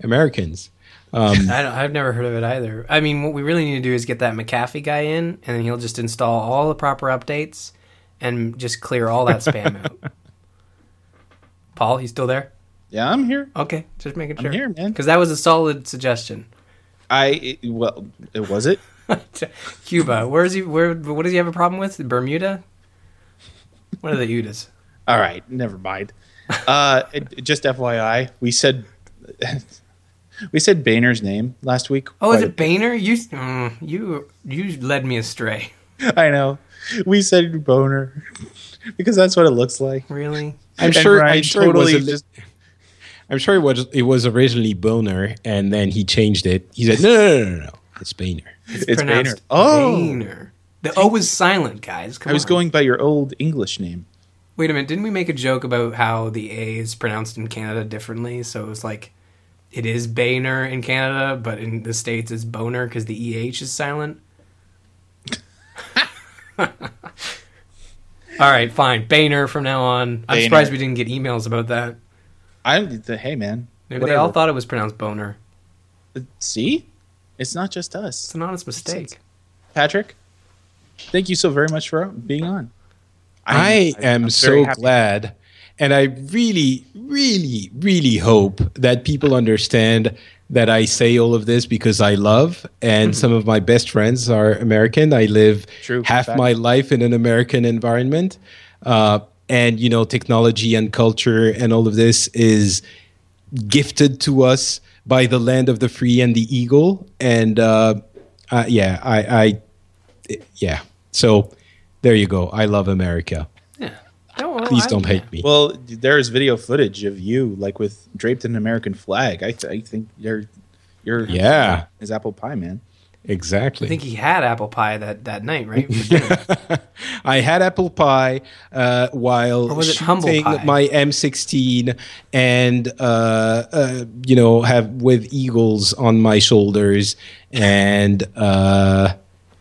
Americans? Um, *laughs*
I don't, I've never heard of it either. I mean, what we really need to do is get that McAfee guy in, and then he'll just install all the proper updates and just clear all that spam out. *laughs* Paul, you still there?
Yeah, I'm here.
Okay, just making sure.
I'm here, man.
Because that was a solid suggestion.
I well, it was it. *laughs*
Cuba, where is he? Where? What does he have a problem with? Bermuda. What are the Udas?
All right, never mind. Uh, just FYI, we said we said Boehner's name last week.
Oh, is it Boehner? You, mm, you, you led me astray.
I know. We said Boner *laughs* because that's what it looks like.
Really?
I'm
And
sure.
Ryan
I'm sure
totally
it was. A,
just
I'm sure it was. It was originally Boner, and then he changed it. He said, "No, no, no, no, no. It's Boehner."
it's Boehner.
pronounced
Oh,
Boehner. The O was silent, guys. Come
I was
on.
going by your old English name.
Wait a minute, didn't we make a joke about how the A is pronounced in Canada differently? So it was like it is Boehner in Canada, but in the States it's Boner because the EH is silent. *laughs* All right, fine. Boehner from now on. I'm
Boehner.
surprised we didn't get emails about that.
I'm the hey man.
Maybe they all thought it was pronounced Boner.
See, it's not just us.
It's an honest mistake.
Patrick, thank you so very much for being on.
I,
I'm- I'm
so
very happy.
glad. And I really, really, really hope that people understand that I say all of this because I love, and some of my best friends are American. I live
True,
half
fact.
my life in an American environment. Uh, and, you know, technology and culture and all of this is gifted to us by the land of the free and the eagle. And uh, uh, yeah, I, I, yeah. So there you go. I love America.
Yeah. No, well,
Please
I-
don't hate me.
Well, there is video footage of you like with draped in an American flag. I, th- I think you're you're
Yeah.
is apple pie man.
Exactly.
I think he had apple pie that, that night, right? *laughs*
I had apple pie uh, while
was it humble
shooting
pie?
my M16 and uh, uh, you know have with eagles on my shoulders and uh,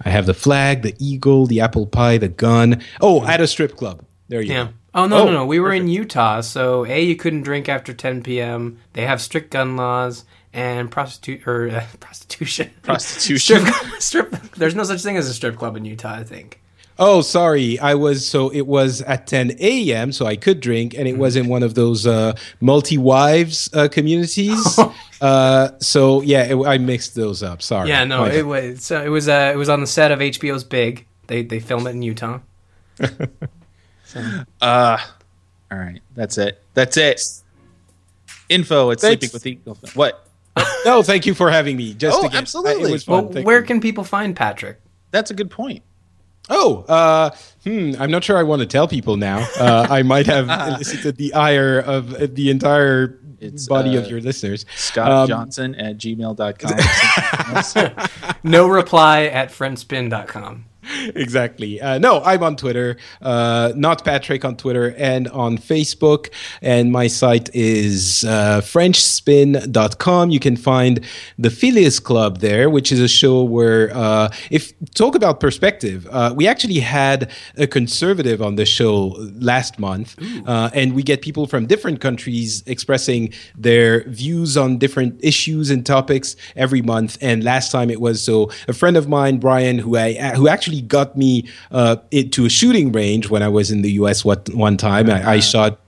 I have the flag, the eagle, the apple pie, the gun. Oh, at a strip club. There you
yeah.
go.
Oh no,
Oh,
no, no. We were in Utah, so a you couldn't drink after 10 p.m. They have strict gun laws and prostitute or uh, *laughs* prostitution.
Prostitution.
strip, *laughs* strip. There's no such thing as a strip club in Utah. I think.
Oh, sorry. I was so it was at 10 a.m. so I could drink, and it was in one of those uh, multi-wives uh, communities. *laughs* uh, so yeah, it, I mixed those up. Sorry.
Yeah, no,
My
it was so it was uh, it was on the set of HBO's Big. They they film it in Utah.
Uh all right. That's it. That's it. Info at
Thanks.
sleeping with eagle. What?
No, thank you for having me. Just
Oh,
again,
absolutely.
It was fun. Thank
where
you.
can people find Patrick?
That's a good point.
Oh, uh, hmm, I'm not sure I want to tell people now. Uh, *laughs* I might have elicited the ire of the entire
It's,
body
uh,
of your listeners.
Scott
Um,
Johnson at gmail.com. *laughs* *laughs*
No reply at FrenchSpin.com.
exactly. Uh, no, I'm on Twitter, uh, not Patrick on Twitter and on Facebook. And my site is uh, FrenchSpin.com. You can find the Phileas Club there, which is a show where, uh, if talk about perspective, uh, we actually had a conservative on the show last month, uh, and we get people from different countries expressing their views on different issues and topics every month. And last time it was so a friend of mine, Brian, who I who actually got me uh, into a shooting range when I was in the U.S. What one time I, I shot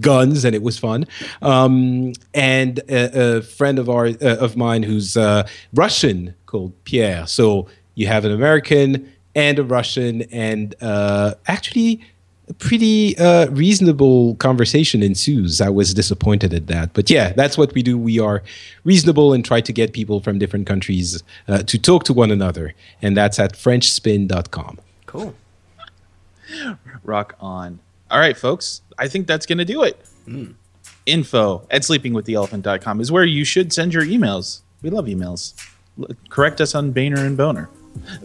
guns and it was fun. Um, and a, a friend of our uh, of mine who's uh, Russian called Pierre. So you have an American and a Russian, and uh, actually pretty uh, reasonable conversation ensues. I was disappointed at that, but yeah, that's what we do. We are reasonable and try to get people from different countries uh, to talk to one another, and that's at FrenchSpin.com.
Cool.
Rock on. All right, folks. I think that's going to do it. Info at sleepingwiththeelephant.com is where you should send your emails. We love emails. L- correct us on Boehner and Boner.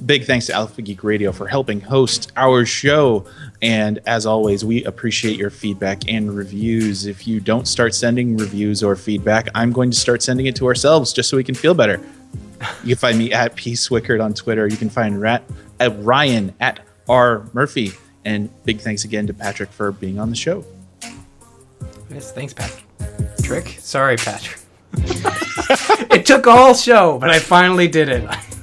Big thanks to Alpha Geek Radio for helping host our show. And as always, we appreciate your feedback and reviews. If you don't start sending reviews or feedback, I'm going to start sending it to ourselves just so we can feel better. You can find me at P Swickard on Twitter. You can find Rat at Ryan at R Murphy. And big thanks again to Patrick for being on the show.
Yes, thanks, Patrick. Trick? Sorry, Patrick. *laughs* it took a whole show, but I finally did it. *laughs*